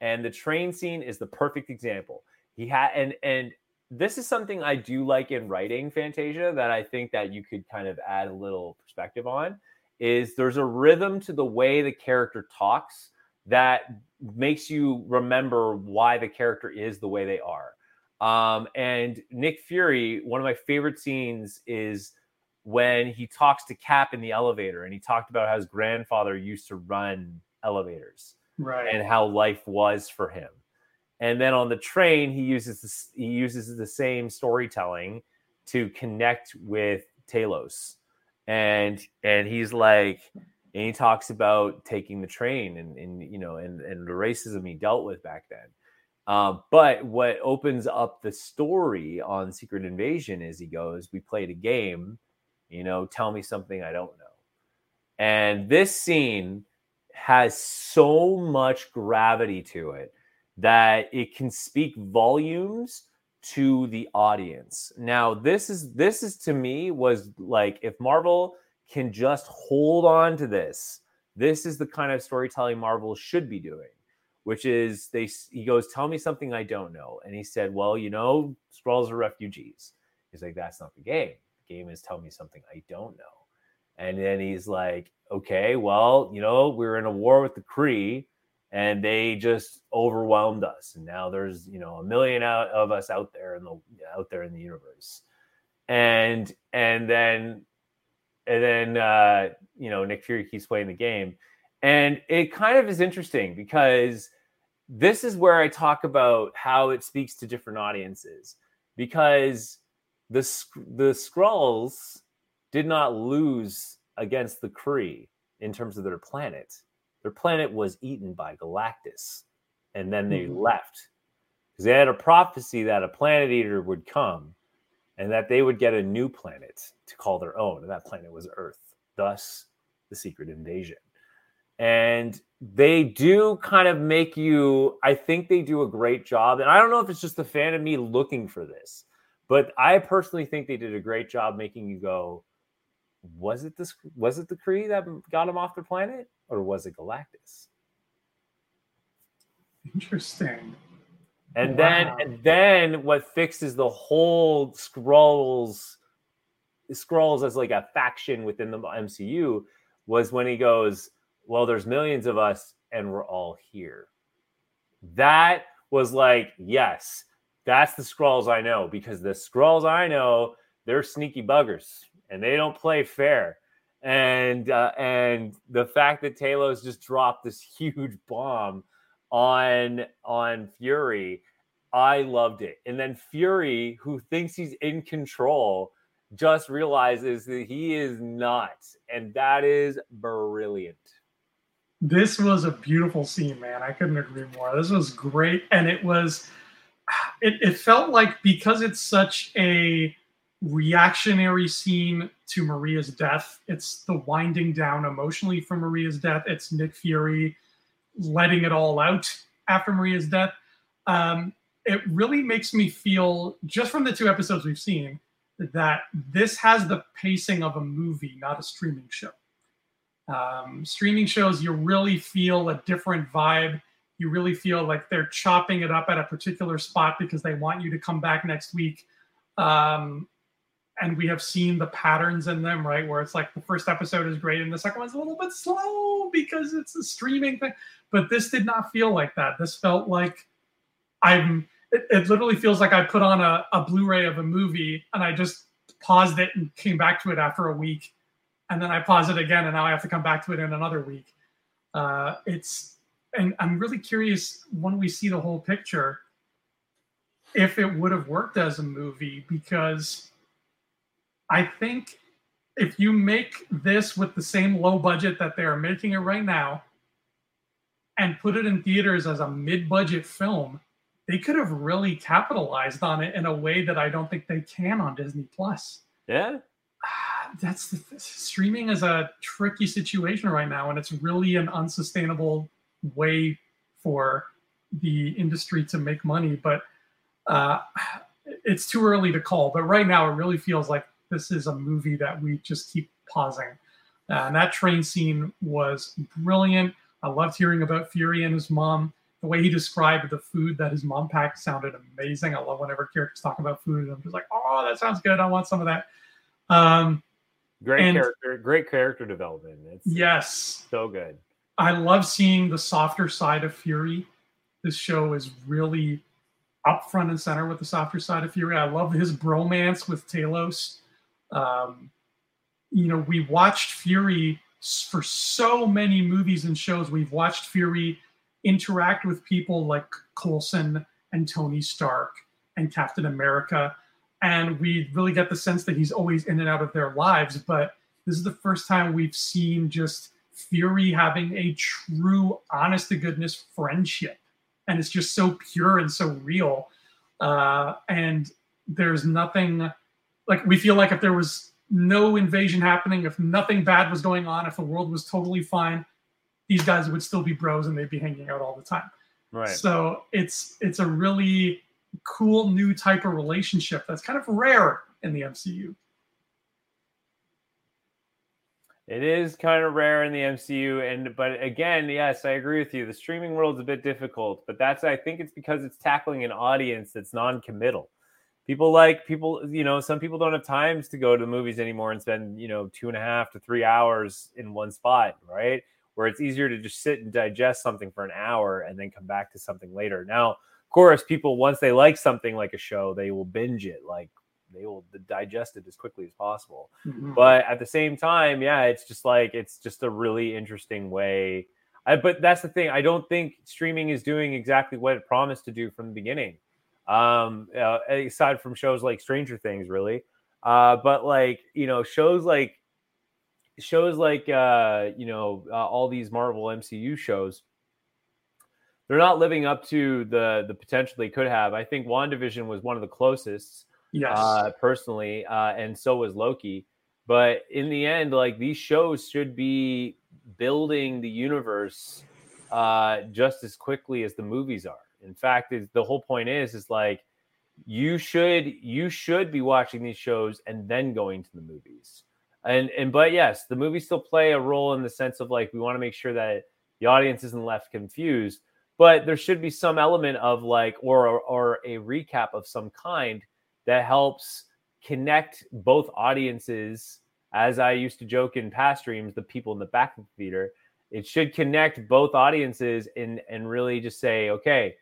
And the train scene is the perfect example. He had and and this is something I do like in writing Fantasia that I think that you could kind of add a little perspective on is there's a rhythm to the way the character talks that makes you remember why the character is the way they are. Um, and Nick Fury, one of my favorite scenes is when he talks to Cap in the elevator and he talked about how his grandfather used to run elevators right. and how life was for him. And then on the train, he uses he uses the same storytelling to connect with Talos. And and he's like, and he talks about taking the train and, and you know and, and the racism he dealt with back then. Uh, but what opens up the story on Secret Invasion is he goes, We played a game you know, tell me something I don't know. And this scene has so much gravity to it that it can speak volumes to the audience. Now, this is this is to me was like if Marvel can just hold on to this, this is the kind of storytelling Marvel should be doing, which is they he goes, "Tell me something I don't know." And he said, "Well, you know, Skrulls are refugees." He's like, "That's not the game." The game is tell me something I don't know. And then he's like, okay, well, you know, we are in a war with the Kree and they just overwhelmed us. And now there's, you know, a million out of us out there in the out there in the universe. And and then and then uh, you know, Nick Fury keeps playing the game. And it kind of is interesting because this is where I talk about how it speaks to different audiences because the the Skrulls did not lose against the Kree in terms of their planet. Their planet was eaten by Galactus, and then they mm-hmm. left because they had a prophecy that a planet eater would come, and that they would get a new planet to call their own, and that planet was Earth. Thus, the secret invasion. And they do kind of make you. I think they do a great job, and I don't know if it's just the fan of me looking for this but I personally think they did a great job making you go, was it this was it the Kree that got him off the planet, or was it Galactus? Interesting. And wow. then and then what fixes the whole Skrulls Skrulls as like a faction within the MCU was when he goes, Well, there's millions of us and we're all here. That was like, yes, that's the Skrulls I know because the Skrulls I know, they're sneaky buggers and they don't play fair. And uh, and the fact that Talos just dropped this (laughs) huge bomb on on Fury, I loved it. And then Fury, who thinks he's in control, just realizes that he is not, and that is brilliant. This was a beautiful scene, man. I couldn't agree more. This was great, and it was (sighs) it, it felt like because it's such a reactionary scene to Maria's death, it's the winding down emotionally from Maria's death. It's Nick Fury letting it all out after Maria's death. Um, it really makes me feel, just from the two episodes we've seen, that this has the pacing of a movie, not a streaming show. Um, streaming shows, you really feel a different vibe you really feel like they're chopping it up at a particular spot because they want you to come back next week. Um, and we have seen the patterns in them, right? Where it's like the first episode is great and the second one's a little bit slow because it's a streaming thing. But this did not feel like that. This felt like I'm. It, it literally feels like I put on a, a Blu-ray of a movie and I just paused it and came back to it after a week, and then I pause it again and now I have to come back to it in another week. Uh, it's and I'm really curious when we see the whole picture if it would have worked as a movie because I think if you make this with the same low budget that they are making it right now and put it in theaters as a mid-budget film, they could have really capitalized on it in a way that I don't think they can on Disney Plus. Yeah. (sighs) That's the, streaming is a tricky situation right now, and it's really an unsustainable way for the industry to make money. But uh, (sighs) it's too early to call. But right now, it really feels like this is a movie that we just keep pausing. Uh, and that train scene was brilliant. I loved hearing about Fury and his mom. The way he described the food that his mom packed sounded amazing. I love whenever characters talk about food. I'm just like, oh, that sounds good. I want some of that. Um, great and, character, great character development. It's yes, so good. I love seeing the softer side of Fury. This show is really up front and center with the softer side of Fury. I love his bromance with Talos. Um, you know, we watched Fury for so many movies and shows. We've watched Fury interact with people like Coulson and Tony Stark and Captain America. And we really get the sense that he's always in and out of their lives. But this is the first time we've seen just Fury having a true, honest to goodness friendship. And it's just so pure and so real. Uh, and there's nothing like we feel like if there was no invasion happening, if nothing bad was going on, if the world was totally fine, these guys would still be bros and they'd be hanging out all the time. Right. So it's it's a really cool new type of relationship that's kind of rare in the MCU. It is kind of rare in the MCU, and but again, yes, I agree with you. The streaming world's a bit difficult, but that's I think it's because it's tackling an audience that's non-committal people like people you know some people don't have times to go to the movies anymore and spend you know two and a half to three hours in one spot right? Where it's easier to just sit and digest something for an hour and then come back to something later. Now of course people once they like something like a show they will binge it. Like they will digest it as quickly as possible. Mm-hmm. but at the same time yeah it's just like it's just a really interesting way. I, but that's the thing. I don't think streaming is doing exactly what it promised to do from the beginning um, uh, aside from shows like Stranger Things, really. Uh, but like you know, shows like shows like uh, you know uh, all these Marvel MCU shows, they're not living up to the the potential they could have. I think WandaVision was one of the closest, yes, uh, personally, uh, and so was Loki. But in the end, like these shows should be building the universe uh, just as quickly as the movies are. In fact, the whole point is is like you should you should be watching these shows and then going to the movies. And and but yes, the movies still play a role in the sense of like we want to make sure that the audience isn't left confused, but there should be some element of like or or, or a recap of some kind that helps connect both audiences as I used to joke in past streams, the people in the back of the theater, it should connect both audiences and and really just say, okay,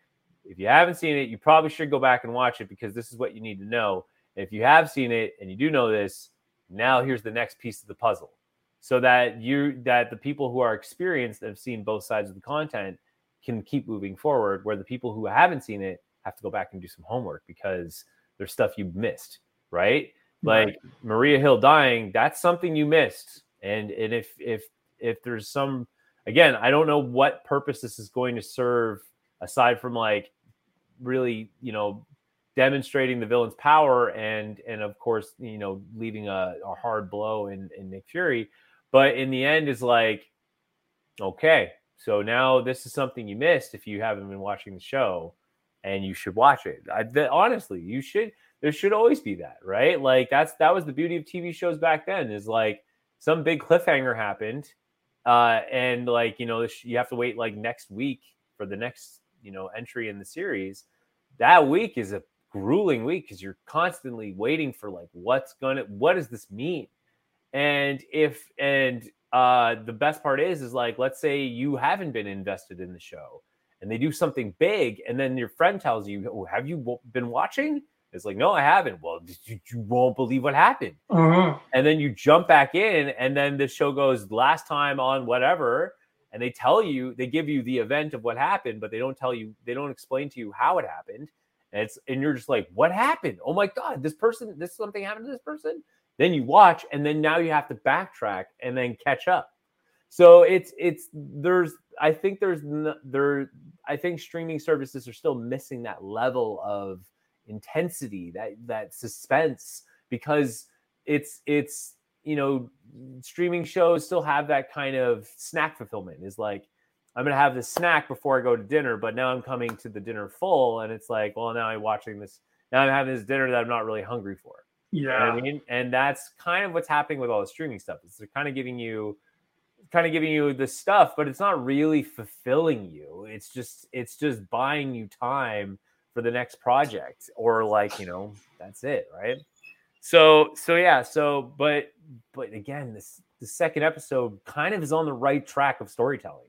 if you haven't seen it, you probably should go back and watch it because this is what you need to know. And if you have seen it and you do know this, now here's the next piece of the puzzle. So that you that the people who are experienced have seen both sides of the content can keep moving forward, where the people who haven't seen it have to go back and do some homework because there's stuff you missed, right? Like. Maria Hill dying, that's something you missed. And and if if if there's some again, I don't know what purpose this is going to serve aside from like really, you know, demonstrating the villain's power and and of course, you know, leaving a, a hard blow in, in Nick Fury. But in the end is like, okay, so now this is something you missed if you haven't been watching the show and you should watch it. I, the, honestly, you should there should always be that, right? Like that's that was the beauty of TV shows back then is like some big cliffhanger happened uh and like you know you have to wait like next week for the next you know entry in the series that week is a grueling week because you're constantly waiting for like what's gonna what does this mean? And if and uh the best part is is like let's say you haven't been invested in the show and they do something big and then your friend tells you oh, have you been watching? It's like no i haven't. Well you, you won't believe what happened. Uh-huh. and then you jump back in and then the show goes last time on whatever and they tell you they give you the event of what happened but they don't tell you they don't explain to you how it happened. And it's and you're just like what happened? Oh my god this person this something happened to this person? Then you watch and then now you have to backtrack and then catch up. So it's it's there's i think there's there i think streaming services are still missing that level of intensity that that suspense because it's it's you know streaming shows still have that kind of snack fulfillment is like i'm gonna have this snack before i go to dinner but now i'm coming to the dinner full and it's like well now i'm watching this now i'm having this dinner that i'm not really hungry for you know Yeah. I mean? And that's kind of what's happening with all the streaming stuff. Is they're kind of giving you kind of giving you the stuff, but it's not really fulfilling you. It's just it's just buying you time for the next project or like, you know, that's it, right? So so yeah, so but but again, this the second episode kind of is on the right track of storytelling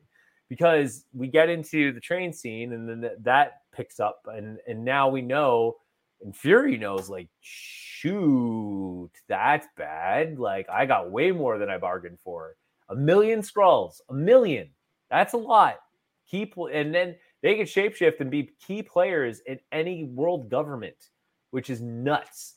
because we get into the train scene and then th- that picks up and and now we know and Fury knows like shoot that's bad. Like I got way more than I bargained for. A million Skrulls a million. That's a lot. Keep and then they can shapeshift and be key players in any world government which is nuts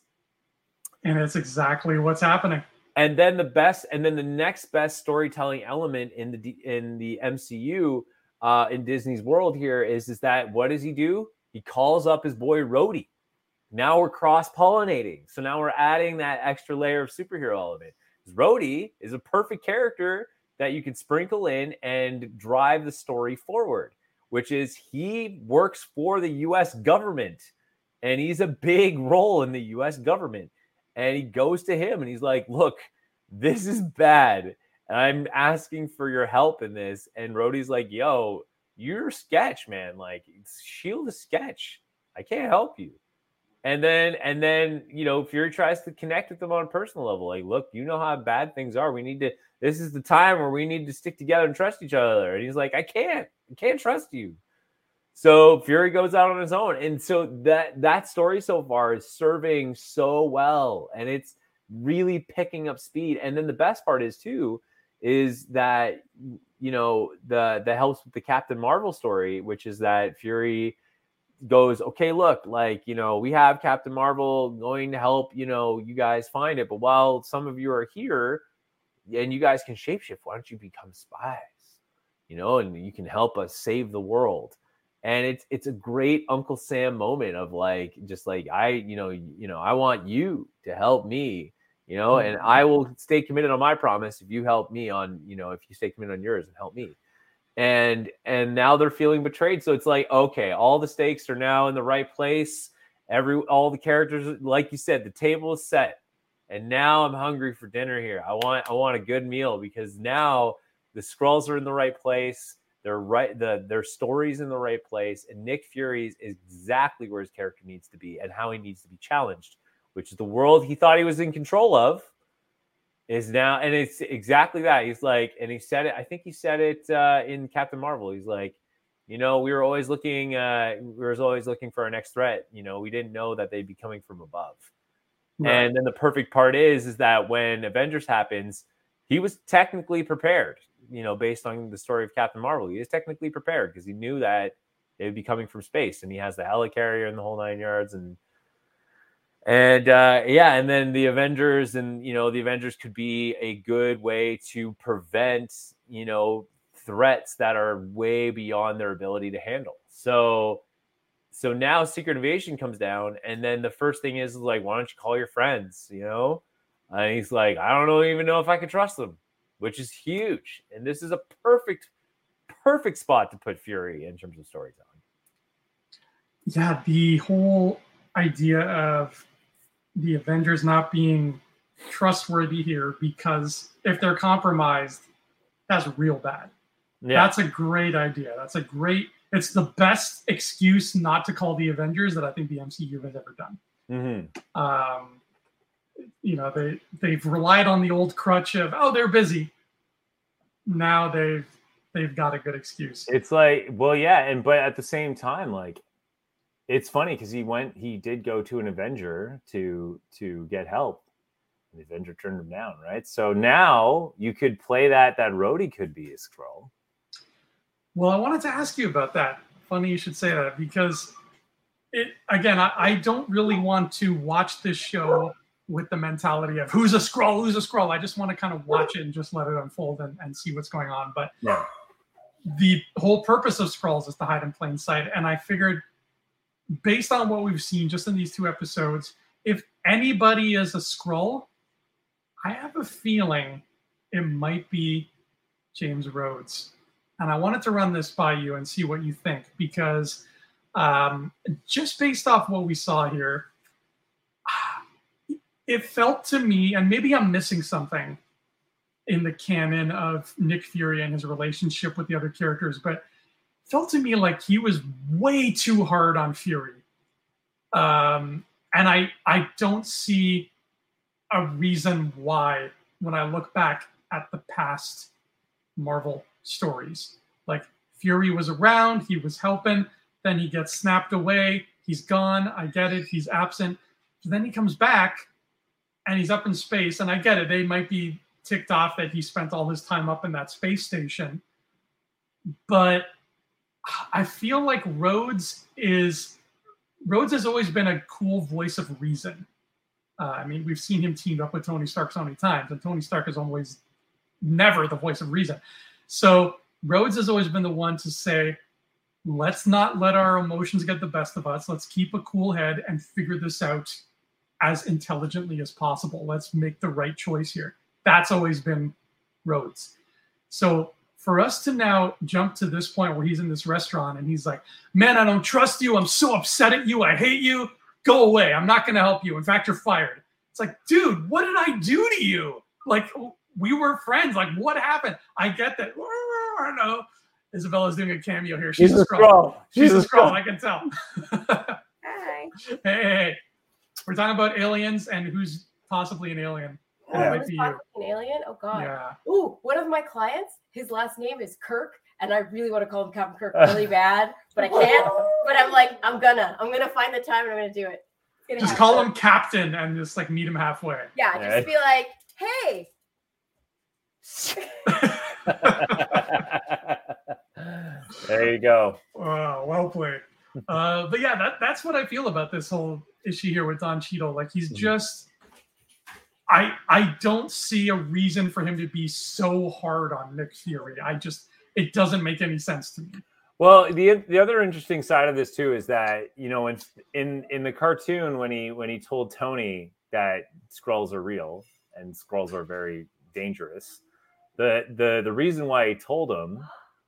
And it's exactly what's happening. and then the best and then the next best storytelling element in the in the MCU uh in Disney's world here is is that what does he do? He calls up his boy Rhodey. Now we're cross pollinating. So now we're adding that extra layer of superhero element. Rhodey is a perfect character that you can sprinkle in and drive the story forward, which is he works for the US government and he's a big role in the US government and he goes to him and he's like, "Look, this is bad. I'm asking for your help in this." And Rhodey's like, "Yo, you're sketch, man. Like, Shield is sketch. I can't help you." And then, and then, you know, Fury tries to connect with them on a personal level. Like, look, you know how bad things are. We need to. This is the time where we need to stick together and trust each other. And he's like, "I can't. I can't trust you." So Fury goes out on his own, and so that that story so far is serving so well, and it's really picking up speed. And then the best part is too is that you know the the helps with the Captain Marvel story, which is that Fury goes, okay, look, like you know we have Captain Marvel going to help you know you guys find it, but while some of you are here and you guys can shapeshift, why don't you become spies? You know, and you can help us save the world and it's it's a great uncle sam moment of like just like i you know you know i want you to help me you know and mm-hmm. i will stay committed on my promise if you help me on you know if you stay committed on yours and help me. And and now they're feeling betrayed. So it's like okay all the stakes are now in the right place. Every all the characters like you said the table is set. And now i'm hungry for dinner here. I want i want a good meal because now the Skrulls are in the right place they're right the their stories in the right place and nick fury's is exactly where his character needs to be and how he needs to be challenged which is the world he thought he was in control of is now and it's exactly that. He's like and he said it i think he said it uh, in captain marvel. He's like you know we were always looking uh we were always looking for our next threat. You know we didn't know that they'd be coming from above. And then the perfect part is is that when avengers happens he was technically prepared you know, based on the story of Captain Marvel, he is technically prepared because he knew that it would be coming from space, and he has the helicarrier and the whole nine yards, and and uh, yeah, and then the Avengers, and you know, the Avengers could be a good way to prevent you know threats that are way beyond their ability to handle. So. So now Secret Invasion comes down, and then the first thing is like, why don't you call your friends? You know, and he's like, I don't even know if I can trust them which is huge. And this is a perfect, perfect spot to put Fury in terms of storytelling. Yeah, the whole idea of the Avengers not being trustworthy here because if they're compromised, that's real bad. Yeah, That's a great idea. That's a great it's the best excuse not to call the Avengers that I think the MCU has ever done. Mm-hmm. Um, you know, they they've relied on the old crutch of oh they're busy. Now they've they've got a good excuse. It's like, well, yeah, and but at the same time, like, it's funny because he went, he did go to an Avenger to to get help. And the Avenger turned him down, right? So now you could play that. That Rhodey could be a Skrull. Well, I wanted to ask you about that. Funny you should say that because it again, I, I don't really want to watch this show with the mentality of who's a Skrull, who's a Skrull. I just want to kind of watch it and just let it unfold and, and see what's going on. But Yeah. the whole purpose of Skrulls is to hide in plain sight. And I figured, based on what we've seen just in these two episodes, if anybody is a Skrull, I have a feeling it might be James Rhodes. And I wanted to run this by you and see what you think because um, just based off what we saw here, it felt to me, and maybe I'm missing something in the canon of Nick Fury and his relationship with the other characters, but felt to me like he was way too hard on Fury. Um, and I I don't see a reason why when I look back at the past Marvel stories. Like Fury was around, he was helping, then he gets snapped away, he's gone. I get it, he's absent. Then he comes back and he's up in space. And I get it, they might be ticked off that he spent all his time up in that space station. But I feel like Rhodes is Rhodes has always been a cool voice of reason. Uh, I mean, we've seen him teamed up with Tony Stark so many times, and Tony Stark is always never the voice of reason. So Rhodes has always been the one to say, let's not let our emotions get the best of us. Let's keep a cool head and figure this out as intelligently as possible. Let's make the right choice here. That's always been Rhodes. So for us to now jump to this point where he's in this restaurant and he's like, man, I don't trust you. I'm so upset at you. I hate you. Go away. I'm not going to help you. In fact, you're fired. It's like, dude, what did I do to you? Like, we were friends. Like, what happened? I get that. (laughs) I don't know. Isabella's doing a cameo here. She's, She's a a Skrull. She's, She's a a Skrull. I can tell. (laughs) Hi. hey, hey, hey. We're talking about aliens and who's possibly an alien. Oh, Yeah, might be talking an alien. Oh God. Yeah. Ooh, one of my clients, his last name is Kirk, and I really want to call him Captain Kirk (laughs) really bad, but I can't. But I'm like, I'm gonna, I'm gonna find the time and I'm gonna do it. Gonna Just happen. call him Captain and just like meet him halfway. Yeah, Yeah. just be like, hey, (laughs) there you go. (laughs) Wow, well played. Uh, but yeah, that, that's what I feel about this whole issue here with Don Cheadle. Like he's Mhm. just, I I don't see a reason for him to be so hard on Nick Fury. I just it doesn't make any sense to me. Well, the the other interesting side of this too is that you know in in in the cartoon when he when he told Tony that Skrulls are real and Skrulls are very dangerous, the the the reason why he told him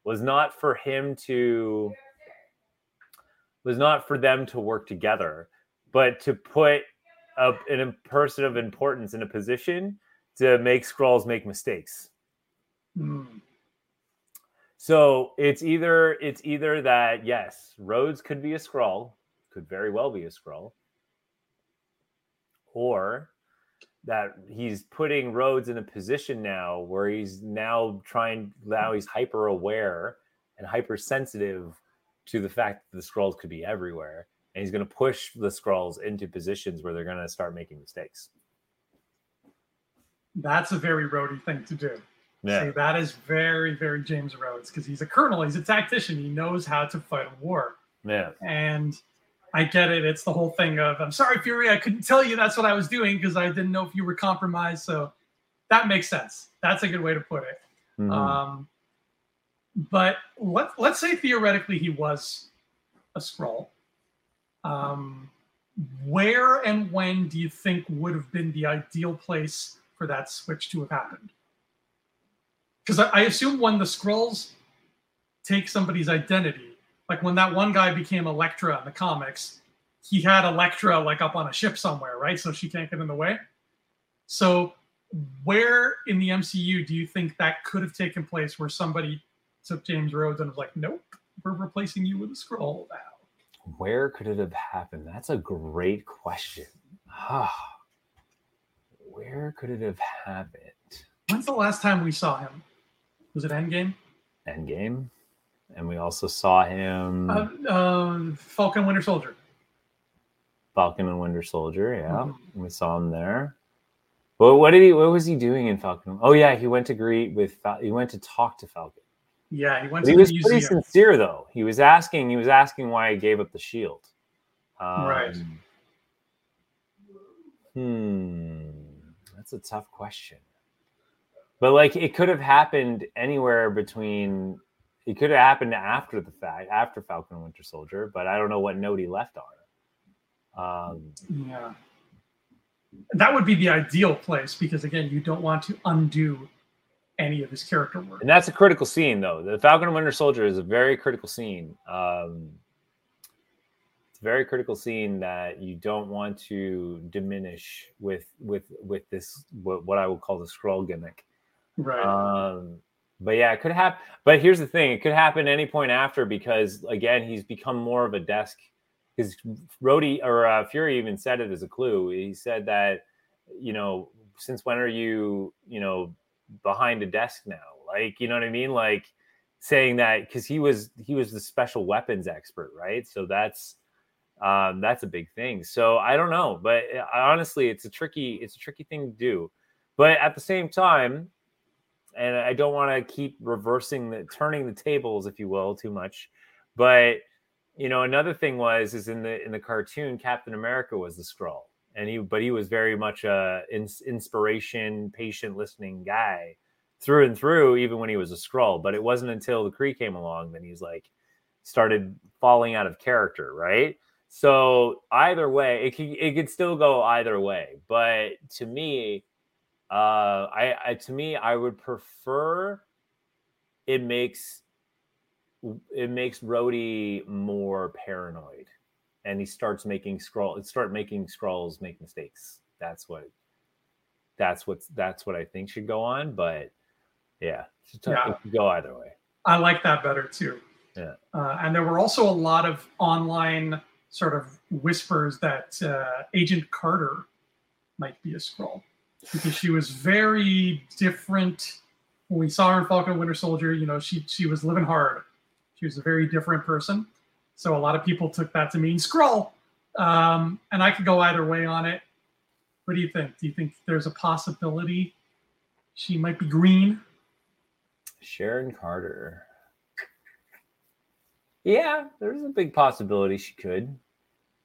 was not for him to was not for them to work together, but to put a, an person of importance in a position to make Skrulls make mistakes. Hmm. So it's either it's either that yes, Rhodes could be a Skrull, could very well be a Skrull, or that he's putting Rhodes in a position now where he's now trying now he's hyper aware and hypersensitive to the fact that the Skrulls could be everywhere. And he's going to push the Skrulls into positions where they're going to start making mistakes. That's a very Rhodey thing to do. Yeah. See, that is very, very James Rhodes because he's a colonel, he's a tactician, he knows how to fight a war. Yeah. And I get it. It's the whole thing of I'm sorry, Fury, I couldn't tell you that's what I was doing because I didn't know if you were compromised. So that makes sense. That's a good way to put it. Mhm. Um, but let, let's say theoretically he was a Skrull. Um, where and when do you think would have been the ideal place for that switch to have happened? Because I, I assume when the Skrulls take somebody's identity, like when that one guy became Elektra in the comics, he had Elektra like up on a ship somewhere, right? So she can't get in the way. So where in the MCU do you think that could have taken place where somebody took James Rhodes and was like, nope, we're replacing you with a Skrull now. Where could it have happened? That's a great question. Ah, where could it have happened? When's the last time we saw him? Was it Endgame? Endgame, and we also saw him Uh, uh, Falcon Winter Soldier. Falcon and Winter Soldier. Yeah, Mhm. we saw him there. Well, what did he? What was he doing in Falcon? Oh yeah, he went to greet with. He went to talk to Falcon. Yeah, he went But to he was pretty sincere though. He was asking. He was asking why he gave up the shield. Um, Right. Hmm. That's a tough question. But like, it could have happened anywhere between. It could have happened after the fact, after Falcon and Winter Soldier. But I don't know what note he left on it. Um, Yeah. That would be the ideal place because again, you don't want to undo any of his character work. and that's a critical scene, though. The Falcon and Winter Soldier is a very critical scene. Um, it's a very critical scene that you don't want to diminish with with with this what, what I would call the Skrull gimmick. Right. Um, but yeah, it could happen. But here's the thing: it could happen any point after because again, he's become more of a desk. Because Rhodey or uh, Fury even said it as a clue. He said that you know, since when are you you know behind a desk now? Like you know what I mean? Like saying that because he was he was the special weapons expert, right? So that's um, that's a big thing. So I don't know, but uh, honestly, it's a tricky it's a tricky thing to do. But at the same time, and I don't want to keep reversing the turning the tables, if you will, too much. But you know, another thing was is in the in the cartoon, Captain America was the Skrull, and he but he was very much a ins- inspiration, patient, listening guy through and through, even when he was a Skrull. But it wasn't until the Kree came along that he's like started falling out of character, right? So either way, it could it could still go either way. But to me, uh, I, I to me, I would prefer it makes it makes Rhodey more paranoid, and he starts making Skrull start making Skrulls make mistakes. That's what that's what that's what I think should go on. But yeah, it should- Yeah. go either way. I like that better too. Yeah. Uh, and there were also a lot of online sort of whispers that uh, Agent Carter might be a Skrull because she was very different. When we saw her in Falcon Winter Soldier, you know, she she was living hard. She was a very different person. So a lot of people took that to mean Skrull. Um, and I could go either way on it. What do you think? Do you think there's a possibility she might be green? Sharon Carter. Yeah, there's a big possibility she could,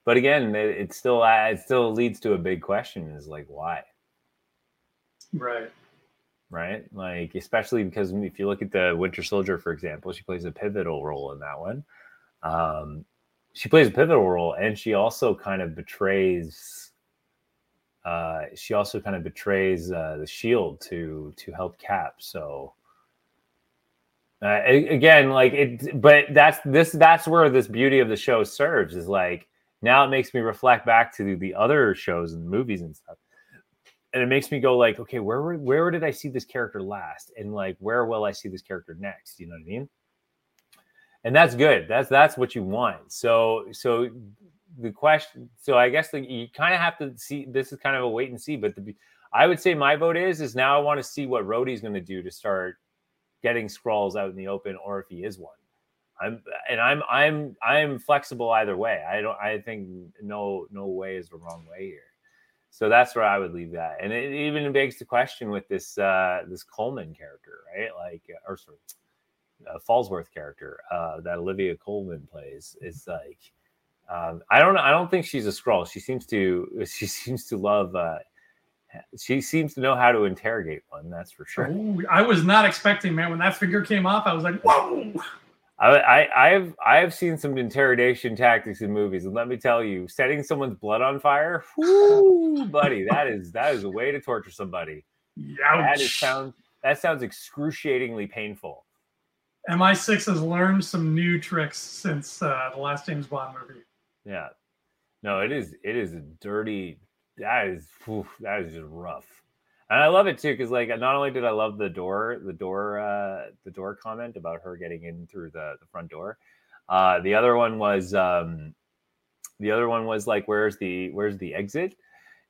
but again, it, it still it still leads to a big question: is like why, Right. right? Like especially because if you look at the Winter Soldier, for example, she plays a pivotal role in that one. Um, she plays a pivotal role, and she also kind of betrays. Uh, she also kind of betrays uh, the Shield to to help Cap. So uh, again, like it, but that's this that's where this beauty of the show serves is like now it makes me reflect back to the other shows and movies and stuff, and it makes me go like, okay, where where did I see this character last, and like where will I see this character next? You know what I mean? And that's good. That's that's what you want. So so the question. So I guess the, you kind of have to see. This is kind of a wait and see. But the, I would say my vote is is now I want to see what Rhodey's going to do to start getting Skrulls out in the open or if he is one. I'm and I'm I'm I'm flexible either way. I don't I think no no way is the wrong way here. So that's where I would leave that. And it even begs the question with this uh this Colman character, right? Like or sorry, uh, Falsworth character uh that Olivia Colman plays is like um I don't I don't think she's a Skrull. She seems to (laughs) she seems to love uh she seems to know how to interrogate one, that's for sure. Ooh, I was not expecting, man. When that finger came off, I was like, whoa. I, I I've I've seen some interrogation tactics in movies, and let me tell you, setting someone's blood on fire, whoo, buddy, that is that is a way to torture somebody. (laughs) Ouch. That is Ouch. sounds that sounds excruciatingly painful. MI6 has learned some new tricks since uh, the last James Bond movie. Yeah, no, it is it is a dirty. That is whew, that is just rough, and I love it too because like not only did I love the door the door uh, the door comment about her getting in through the the front door, Uh, the other one was um, the other one was like, where's the where's the exit?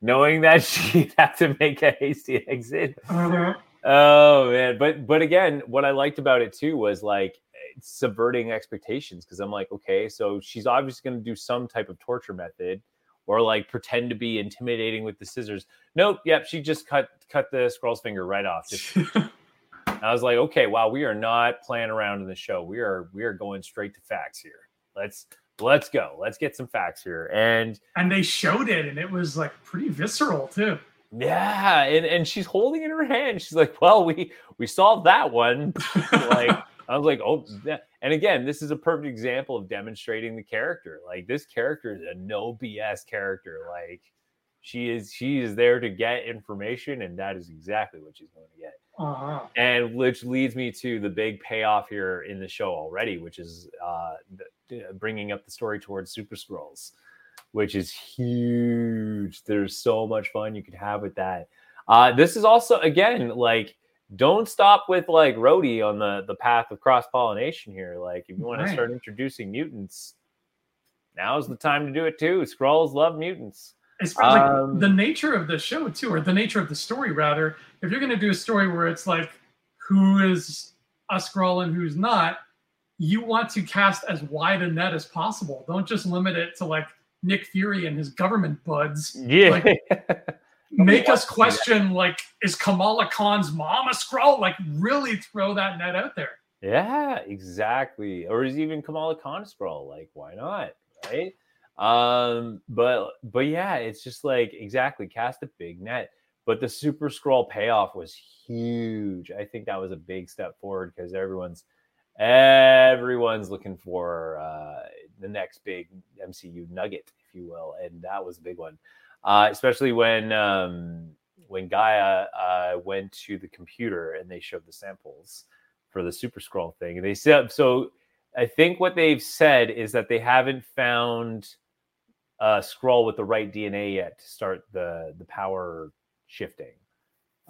Knowing that (laughs) she'd have to make a hasty exit. Uh-huh. Oh man, but but again, what I liked about it too was like subverting expectations because I'm like, okay, so she's obviously going to do some type of torture method or like pretend to be intimidating with the scissors. Nope, yep, she just cut cut the Skrull's finger right off. Just, (laughs) I was like, okay, wow, we are not playing around in the show. We are we are going straight to facts here. Let's let's go. Let's get some facts here. And and they showed it, and it was like pretty visceral too. Yeah, and, and she's holding in her hand. She's like, "Well, we we solved that one." (laughs) like I was like, "Oh," yeah. and again, this is a perfect example of demonstrating the character. Like this character is a no BS character. Like she is she is there to get information, and that is exactly what she's going to get. Uh-huh. And which leads me to the big payoff here in the show already, which is uh, the, bringing up the story towards Super Skrulls which is huge. There's so much fun you could have with that. Uh, this is also again like don't stop with like Rhodey on the the path of cross pollination here. Like if you want Right. to start introducing mutants, now's the time to do it too. Skrulls love mutants. It's like Um, the nature of the show too, or the nature of the story rather. If you're going to do a story where it's like who is a Skrull and who's not, you want to cast as wide a net as possible. Don't just limit it to like Nick Fury and his government buds. Yeah. Like, (laughs) Make us question like, is Kamala Khan's mom a Skrull? Like, really throw that net out there. Yeah, exactly. Or is even Kamala Khan a Skrull? Like, why not? Right. Um, but but yeah, it's just like exactly cast a big net. But the super Skrull payoff was huge. I think that was a big step forward because everyone's everyone's looking for uh the next big MCU nugget, if you will, and that was a big one. Uh, especially when um when Gaia uh went to the computer and they showed the samples for the super Skrull thing. And they said so I think what they've said is that they haven't found a Skrull with the right DNA yet to start the the power shifting.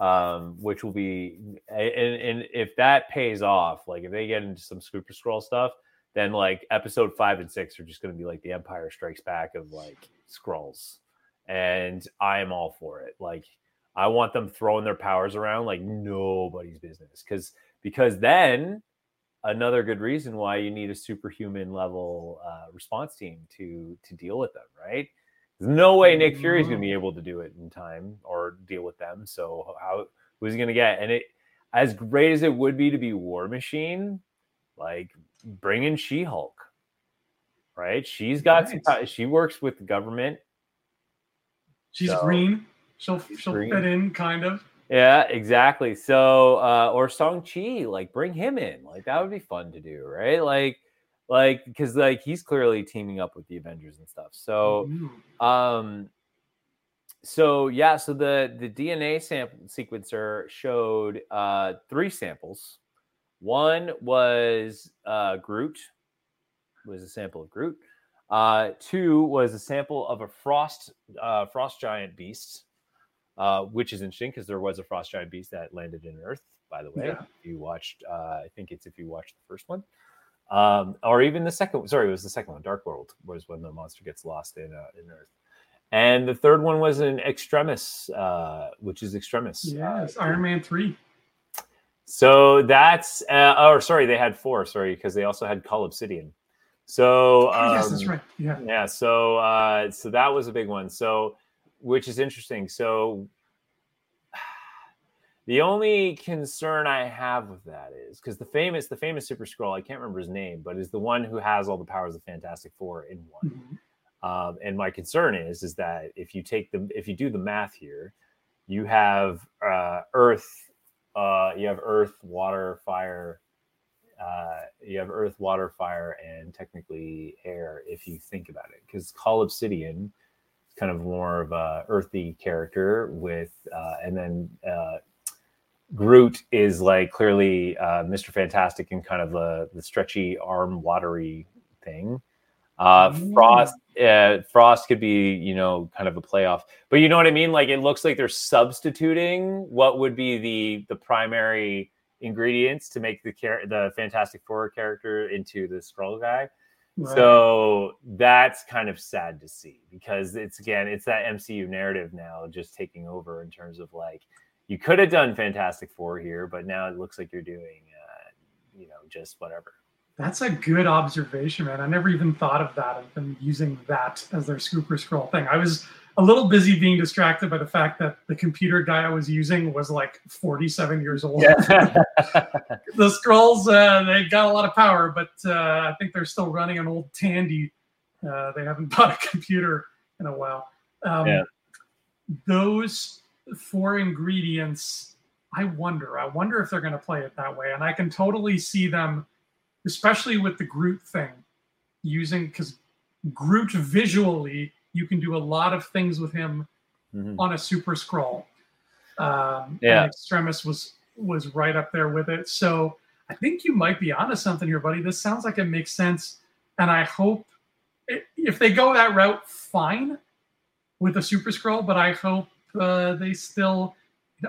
Um, which will be and, and if that pays off, like if they get into some super Skrull stuff, then like episode five and six are just gonna be like the Empire Strikes Back of like Skrulls. And I am all for it. Like I want them throwing their powers around like nobody's business. Cause because then another good reason why you need a superhuman level uh, response team to to deal with them right there's no way nick fury's going to be able to do it in time or deal with them so how who's he going to get and it as great as it would be to be war machine like bring in she-hulk right she's got some Right. she works with the government She's So- green. She'll she'll green. fit in kind of. Yeah, exactly. So, uh, or Shang-Chi, like bring him in. Like that would be fun to do, right? Like, like because like he's clearly teaming up with the Avengers and stuff. So, um, so yeah, so the the DNA sample sequencer showed uh three samples. One was uh Groot, was a sample of Groot. Uh, two was a sample of a frost uh, frost giant beast uh, which is interesting because there was a frost giant beast that landed in Earth. By the way, Yeah. if you watched, uh, I think it's if you watched the first one, um, or even the second. Sorry, it was the second one. Dark World was when the monster gets lost in uh, in Earth, and the third one was in Extremis, uh, which is Extremis. Yes, uh, Iron Man three. so that's, uh, oh, sorry, they had four. Sorry, because they also had Cull Obsidian. So Oh, yes, that's um, right. Yeah. yeah so uh so that was a big one so which is interesting so the only concern i have with that is because the famous the famous super Skrull i can't remember his name but is the one who has all the powers of fantastic four in one Mhm. um, and my concern is is that if you take the if you do the math here you have uh earth uh you have earth water fire uh, you have earth, water, fire, and technically air if you think about it. Because Cull Obsidian is kind of more of a earthy character with, uh, and then uh, Groot is like clearly uh, Mr. Fantastic and kind of the the stretchy arm, watery thing. Uh, Ooh. Frost, uh, Frost could be you know kind of a playoff, but you know what I mean. Like it looks like they're substituting what would be the the primary ingredients to make the char- the Fantastic Four character into the Skrull guy. Right. So that's kind of sad to see because it's again, it's that MCU narrative now just taking over in terms of like you could have done Fantastic Four here, but now it looks like you're doing, uh, you know, just whatever. That's a good observation, man. I never even thought of that and been using that as their scooper Skrull thing. I was a little busy being distracted by the fact that the computer guy I was using was like 47 years old. (laughs) the Skrulls, uh, they got a lot of power, but uh, I think they're still running an old Tandy. Uh, they haven't (laughs) bought a computer in a while. Um, Yeah. Those four ingredients, I wonder. I wonder if they're going to play it that way. And I can totally see them, especially with the Groot thing, using because Groot visually, you can do a lot of things with him Mhm. on a super Skrull. Um, Yeah. and Extremis was was right up there with it. So I think you might be onto something here, buddy. This sounds like it makes sense, and I hope i- if they go that route, fine with a super Skrull. But I hope uh, they still,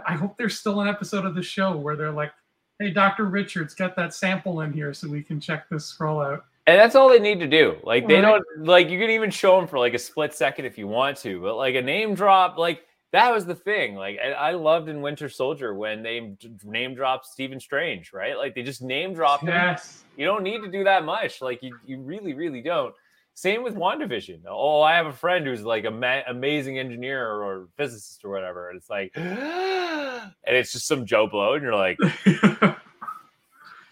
I hope there's still an episode of the show where they're like, "Hey, Doctor Richards, get that sample in here so we can check this Skrull out." And that's all they need to do. Like they Right. don't like you can even show them for like a split second if you want to, but like a name drop, like that was the thing. Like I, I loved in Winter Soldier when they name dropped Stephen Strange, right? Like they just name dropped him. Yes. You don't need to do that much. Like you, you really, really don't. Same with WandaVision. Oh, I have a friend who's like a ma- amazing engineer or physicist or whatever, and it's like, (gasps) and it's just some Joe Blow, and you're like, (laughs)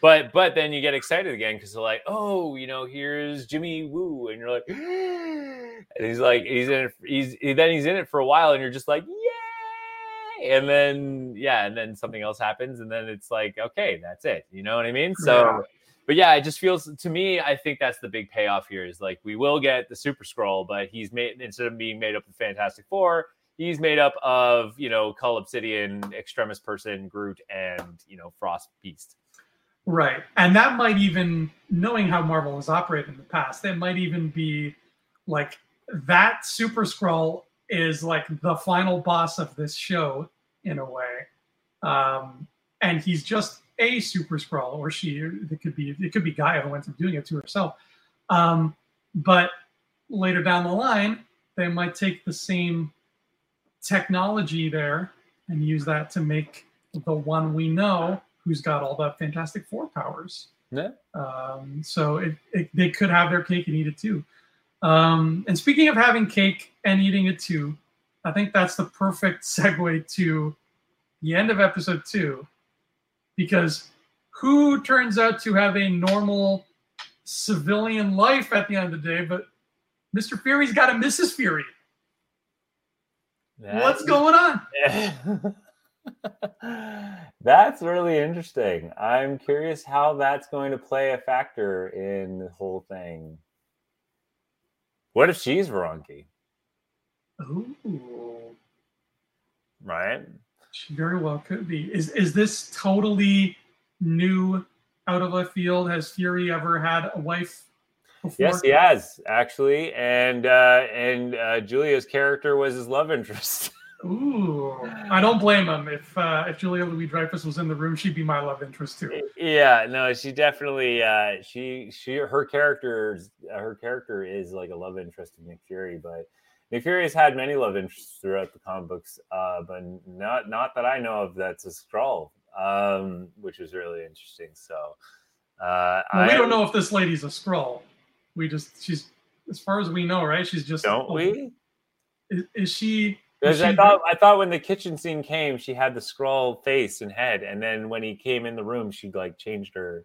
but but then you get excited again because they're like, oh, you know, here's Jimmy Woo, and you're like, (gasps) and he's like, he's in it, he's then he's in it for a while, and you're just like, yay, and then yeah, and then something else happens, and then it's like, okay, that's it, you know what I mean? So. Yeah. But yeah, it just feels to me. I think that's the big payoff here. Is like we will get the Super Skrull, but he's made instead of being made up of Fantastic Four, he's made up of you know Cull Obsidian, Extremis Person, Groot, and you know Frost Beast. Right. And that might even, knowing how Marvel has operated in the past, that might even be like that Super Skrull is like the final boss of this show in a way. Um, and he's just a Super Skrull, or she it could be, it could be Gaia who ends up doing it to herself. Um, but later down the line, they might take the same technology there and use that to make the one we know who's got all the Fantastic Four powers. Yeah. Um, so it, it, they could have their cake and eat it too. Um, and speaking of having cake and eating it too, I think that's the perfect (laughs) segue to the end of episode two, because who turns out to have a normal civilian life at the end of the day, but Mr. Fury's got a Mrs. Fury. What's going on? (laughs) that's really interesting. I'm curious how that's going to play a factor in the whole thing. What if she's Veranke, Ooh, right? She very well could be. Is is this totally new out of left field? Has Fury ever had a wife before? Yes, he has actually, and uh, and uh, Julia's character was his love interest. (laughs) Ooh, I don't blame him. If uh, if Julia Louis Dreyfus was in the room, she'd be my love interest too. yeah, no, she definitely uh, she she her character her character is like a love interest of Nick Fury, but Nick Fury has had many love interests throughout the comic books, uh, but not not that I know of. That's a Skrull, um, which is really interesting. So uh, Well, we don't know if this lady's a Skrull. We just she's as far as we know, right? She's just Don't we? Is, is she? Because is I thought I thought when the kitchen scene came, she had the Skrull face and head, and then when he came in the room, she like changed her.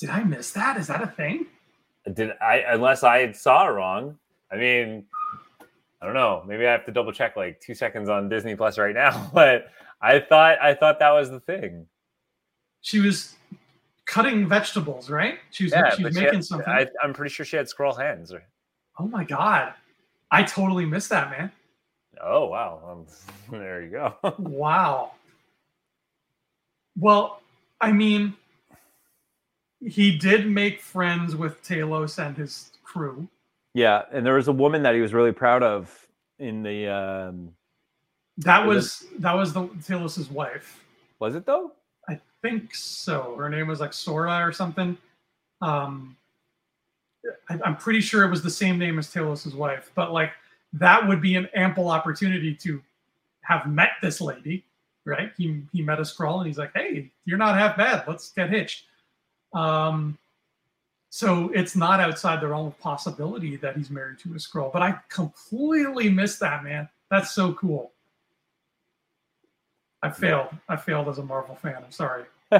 Did I miss that? Is that a thing? Did I? Unless I saw it wrong. I mean, I don't know. Maybe I have to double check like two seconds on Disney Plus right now. (laughs) But I thought I thought that was the thing. She was cutting vegetables, right? She was, she but was she making had- something. I, I'm pretty sure she had Skrull hands. oh my god, I totally missed that, man. Oh wow! Um, (laughs) there you go. (laughs) Wow. Well, I mean, he did make friends with Talos and his crew. Yeah, and there was a woman that he was really proud of in the. Um, That Was was that was the Talos's wife. was it though? I think so. Her name was like Sora or something. Um, I, I'm pretty sure it was the same name as Talos's wife, but like that would be an ample opportunity to have met this lady, right? He he met a Skrull and he's like, "Hey, you're not half bad. Let's get hitched." Um, so it's not outside the realm of possibility that he's married to a Skrull. But I completely missed that, man. That's so cool. I failed. I failed as a Marvel fan. I'm sorry. (laughs)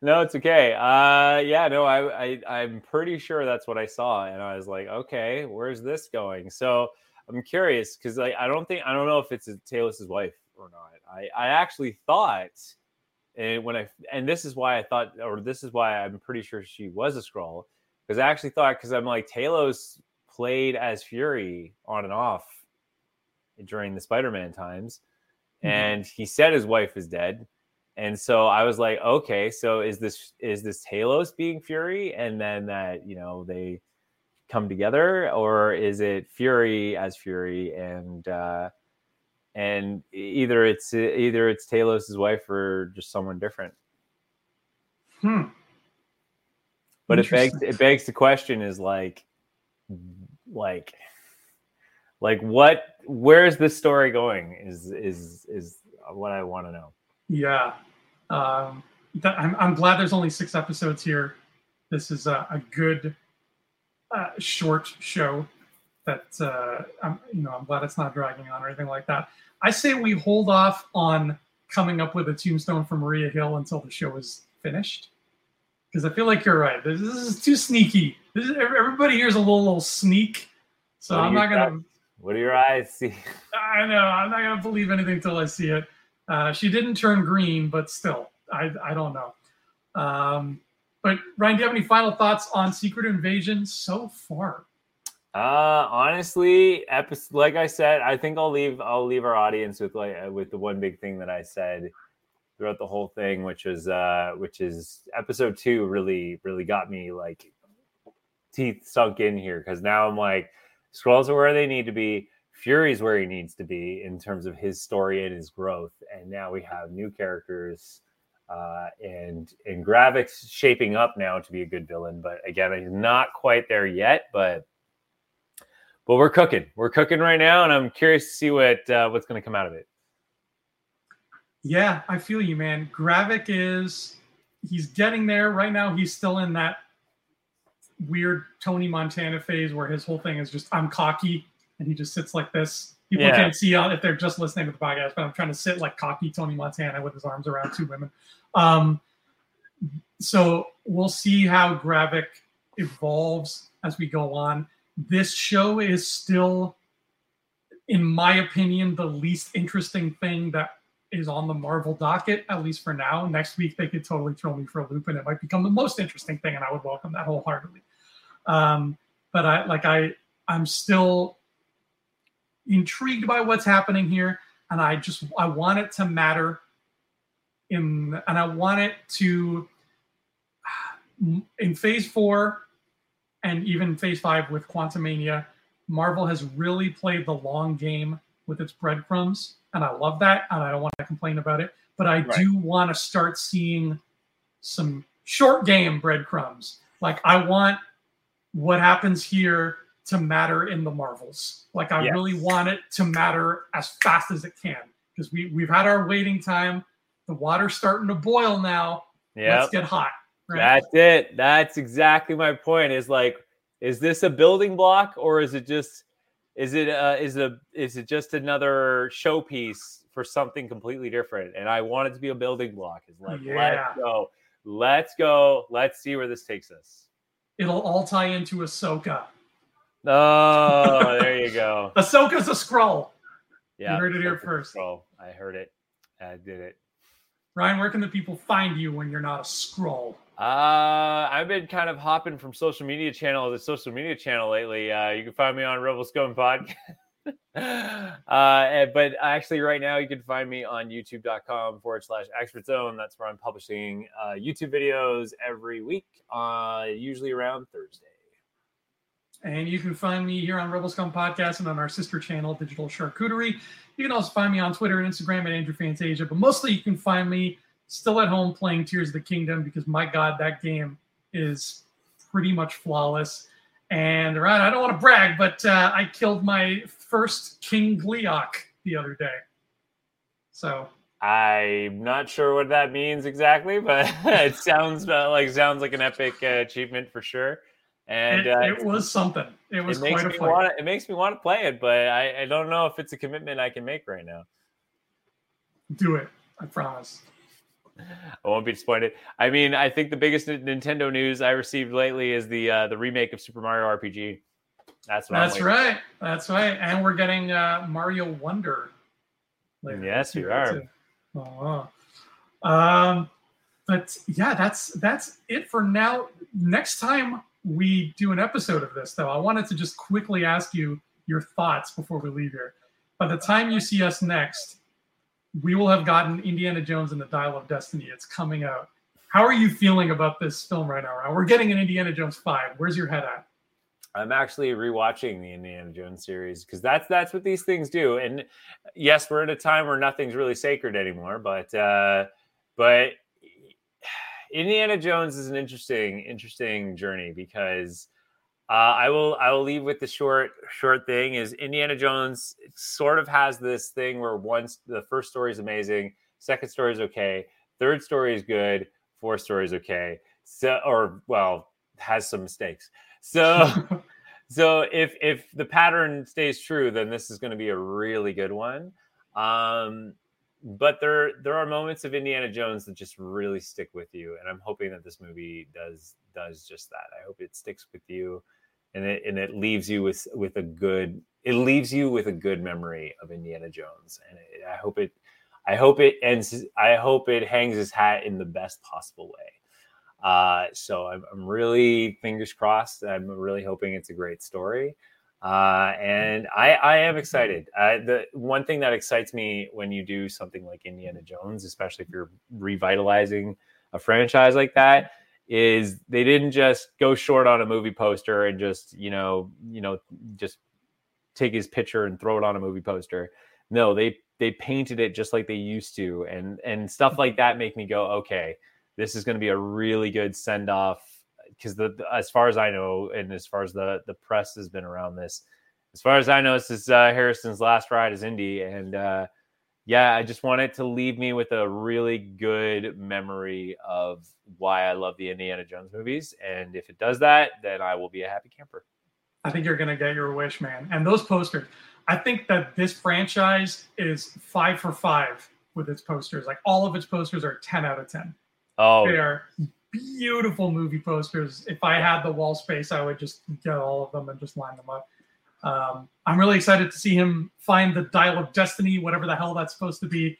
no, it's okay. Uh, yeah, no, I, I, I'm pretty sure that's what I saw, and I was like, okay, where's this going? So I'm curious because like I don't think I don't know if it's Talos's wife or not. I, I actually thought, and when I and this is why I thought, or this is why I'm pretty sure she was a Skrull, because I actually thought because I'm like Talos played as Fury on and off during the Spider-Man times, mm-hmm. and he said his wife is dead and so I was like, okay, so is this is this Talos being Fury, and then that you know they come together, or is it Fury as Fury, and uh, and either it's either it's Talos's wife or just someone different. Hmm. But it begs it begs the question is like, like, like what? Where's this story going? Is is is what I want to know. Yeah. Um, that, I'm, I'm glad there's only six episodes here. This is a, a good uh, short show that uh, I'm, you know, I'm glad it's not dragging on or anything like that. I say we hold off on coming up with a tombstone for Maria Hill until the show is finished, because I feel like you're right. This, this is too sneaky. Is, everybody here's a little, little sneak, so I'm not gonna. What do your eyes see? (laughs) I know I'm not gonna believe anything until I see it. Uh, she didn't turn green, but still, I, I don't know. Um, but Ryan, do you have any final thoughts on Secret Invasion so far? Uh, honestly, episode, like I said, I think I'll leave I'll leave our audience with like uh, with the one big thing that I said throughout the whole thing, which is uh, which is episode two really really got me like teeth sunk in here because now I'm like Skrulls are where they need to be. Fury's where he needs to be in terms of his story and his growth. And now we have new characters, uh, and and Gravik's shaping up now to be a good villain. But again, he's not quite there yet. But but we're cooking. We're cooking right now, and I'm curious to see what uh, what's going to come out of it. Yeah, I feel you, man. Gravik is he's getting there right now. He's still in that weird Tony Montana phase where his whole thing is just I'm cocky and he just sits like this. People yeah. can't see if they're just listening to the podcast, but I'm trying to sit like cocky Tony Montana with his arms around two women. Um, so we'll see how Gravik evolves as we go on. This show is still, in my opinion, the least interesting thing that is on the Marvel docket, at least for now. Next week, they could totally throw me for a loop and it might become the most interesting thing, and I would welcome that wholeheartedly. Um, but I like I I'm still intrigued by what's happening here, and I just I want it to matter. In and I want it to in Phase Four, and even Phase Five with Quantumania, Marvel has really played the long game with its breadcrumbs, and I love that, and I don't want to complain about it. But I right. do want to start seeing some short game breadcrumbs. Like I want what happens here to matter in the Marvels. Like I yes. really want it to matter as fast as it can because we we've had our waiting time. The water's starting to boil now. Yeah, let's get hot. Right? That's it. That's exactly my point. Is like, is this a building block or is it just is it uh, is a is it just another showpiece for something completely different? And I want it to be a building block. Is like, yeah. let's go, let's go, let's see where this takes us. It'll all tie into Ahsoka Oh, there you go. (laughs) Ahsoka's a Skrull. Yeah, you heard it here first. Skrull. I heard it. I did it. Ryan, where can the people find you when you're not a Skrull? Uh, I've been kind of hopping from social media channel to social media channel lately. Uh, you can find me on Rebel Scum Podcast. (laughs) uh, but actually, right now, you can find me on youtube.com forward slash expert zone. That's where I'm publishing uh, YouTube videos every week, uh, usually around Thursday. And you can find me here on Rebel Scum Podcast and on our sister channel, Digital Charcuterie. You can also find me on Twitter and Instagram at Andrew Fantasia, but mostly you can find me still at home playing Tears of the Kingdom because my God, that game is pretty much flawless. And I don't want to brag, but uh, I killed my first King Gleeok the other day. So I'm not sure what that means exactly, but (laughs) it sounds uh, like sounds like an epic uh, achievement for sure. And it, uh, it was something. It was it makes quite a me want it makes me want to play it, but I, I don't know if it's a commitment I can make right now. Do it. I promise. I won't be disappointed. I mean, I think the biggest Nintendo news I received lately is the uh, the remake of Super Mario RPG. That's That's right. That's right. And we're getting uh, Mario Wonder. later Yes, we are. Oh. Um, but yeah, that's that's it for now. Next time we do an episode of this, though, I wanted to just quickly ask you your thoughts before we leave here. By the time you see us next, we will have gotten Indiana Jones and the Dial of Destiny. It's coming out. How are you feeling about this film right now? We're getting an Indiana Jones five. Where's your head at? I'm actually rewatching the Indiana Jones series because that's that's what these things do. And yes, we're at a time where nothing's really sacred anymore, but uh, but (sighs) Indiana Jones is an interesting interesting journey because uh, I will I will leave with the short short thing is Indiana Jones sort of has this thing where once the first story is amazing, second story is okay, third story is good, fourth story is okay, so or well has some mistakes. So (laughs) so if if the pattern stays true, then this is going to be a really good one. Um, but there there are moments of Indiana Jones that just really stick with you, and I'm hoping that this movie does does just that. I hope it sticks with you, and it and it leaves you with with a good it leaves you with a good memory of Indiana Jones, and it, I hope it I hope it ends. I hope it hangs his hat in the best possible way. Uh, so I'm, I'm really fingers crossed. I'm really hoping it's a great story. Uh, and I, I am excited. Uh, the one thing that excites me when you do something like Indiana Jones, especially if you're revitalizing a franchise like that, is they didn't just go short on a movie poster and just you know you know just take his picture and throw it on a movie poster. No, they they painted it just like they used to, and and stuff like that make me go, okay, this is going to be a really good send off because the, as far as I know, and as far as the the press has been around this, as far as I know, this is uh, Harrison's last ride as Indy, and uh, yeah, I just want it to leave me with a really good memory of why I love the Indiana Jones movies, and if it does that, then I will be a happy camper. I think you're gonna get your wish, man. And those posters, I think that this franchise is five for five with its posters. Like all of its posters are 10 out of 10. Oh, They are beautiful movie posters. If I had the wall space, I would just get all of them and just line them up. Um, I'm really excited to see him find the dial of destiny, whatever the hell that's supposed to be.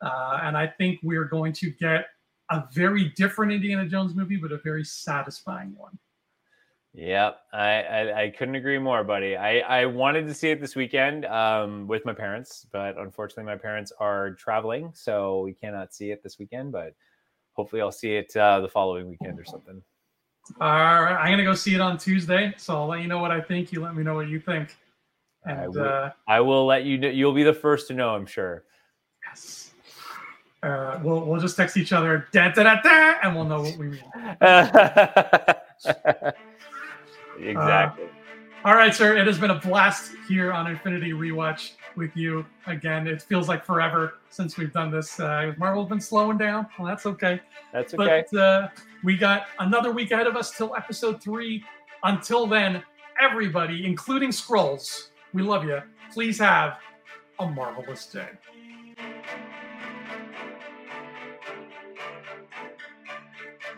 Uh, and I think we're going to get a very different Indiana Jones movie, but a very satisfying one. Yep, I, I I couldn't agree more, buddy. I I wanted to see it this weekend um, with my parents, but unfortunately, my parents are traveling, so we cannot see it this weekend. But hopefully, I'll see it uh, the following weekend or something. All right, I'm gonna go see it on Tuesday, so I'll let you know what I think. You let me know what you think, I and will- uh, I will let you know. You'll be the first to know, I'm sure. yes, uh, we'll we'll just text each other da da da da, and we'll know what we mean. (laughs) exactly. All right, sir. It has been a blast here on Infinity Rewatch with you again. It feels like forever since we've done this. Uh, Marvel's been slowing down. Well, that's okay. That's okay. But uh, we got another week ahead of us till episode three. Until then, everybody, including Skrulls, we love you. Please have a marvelous day.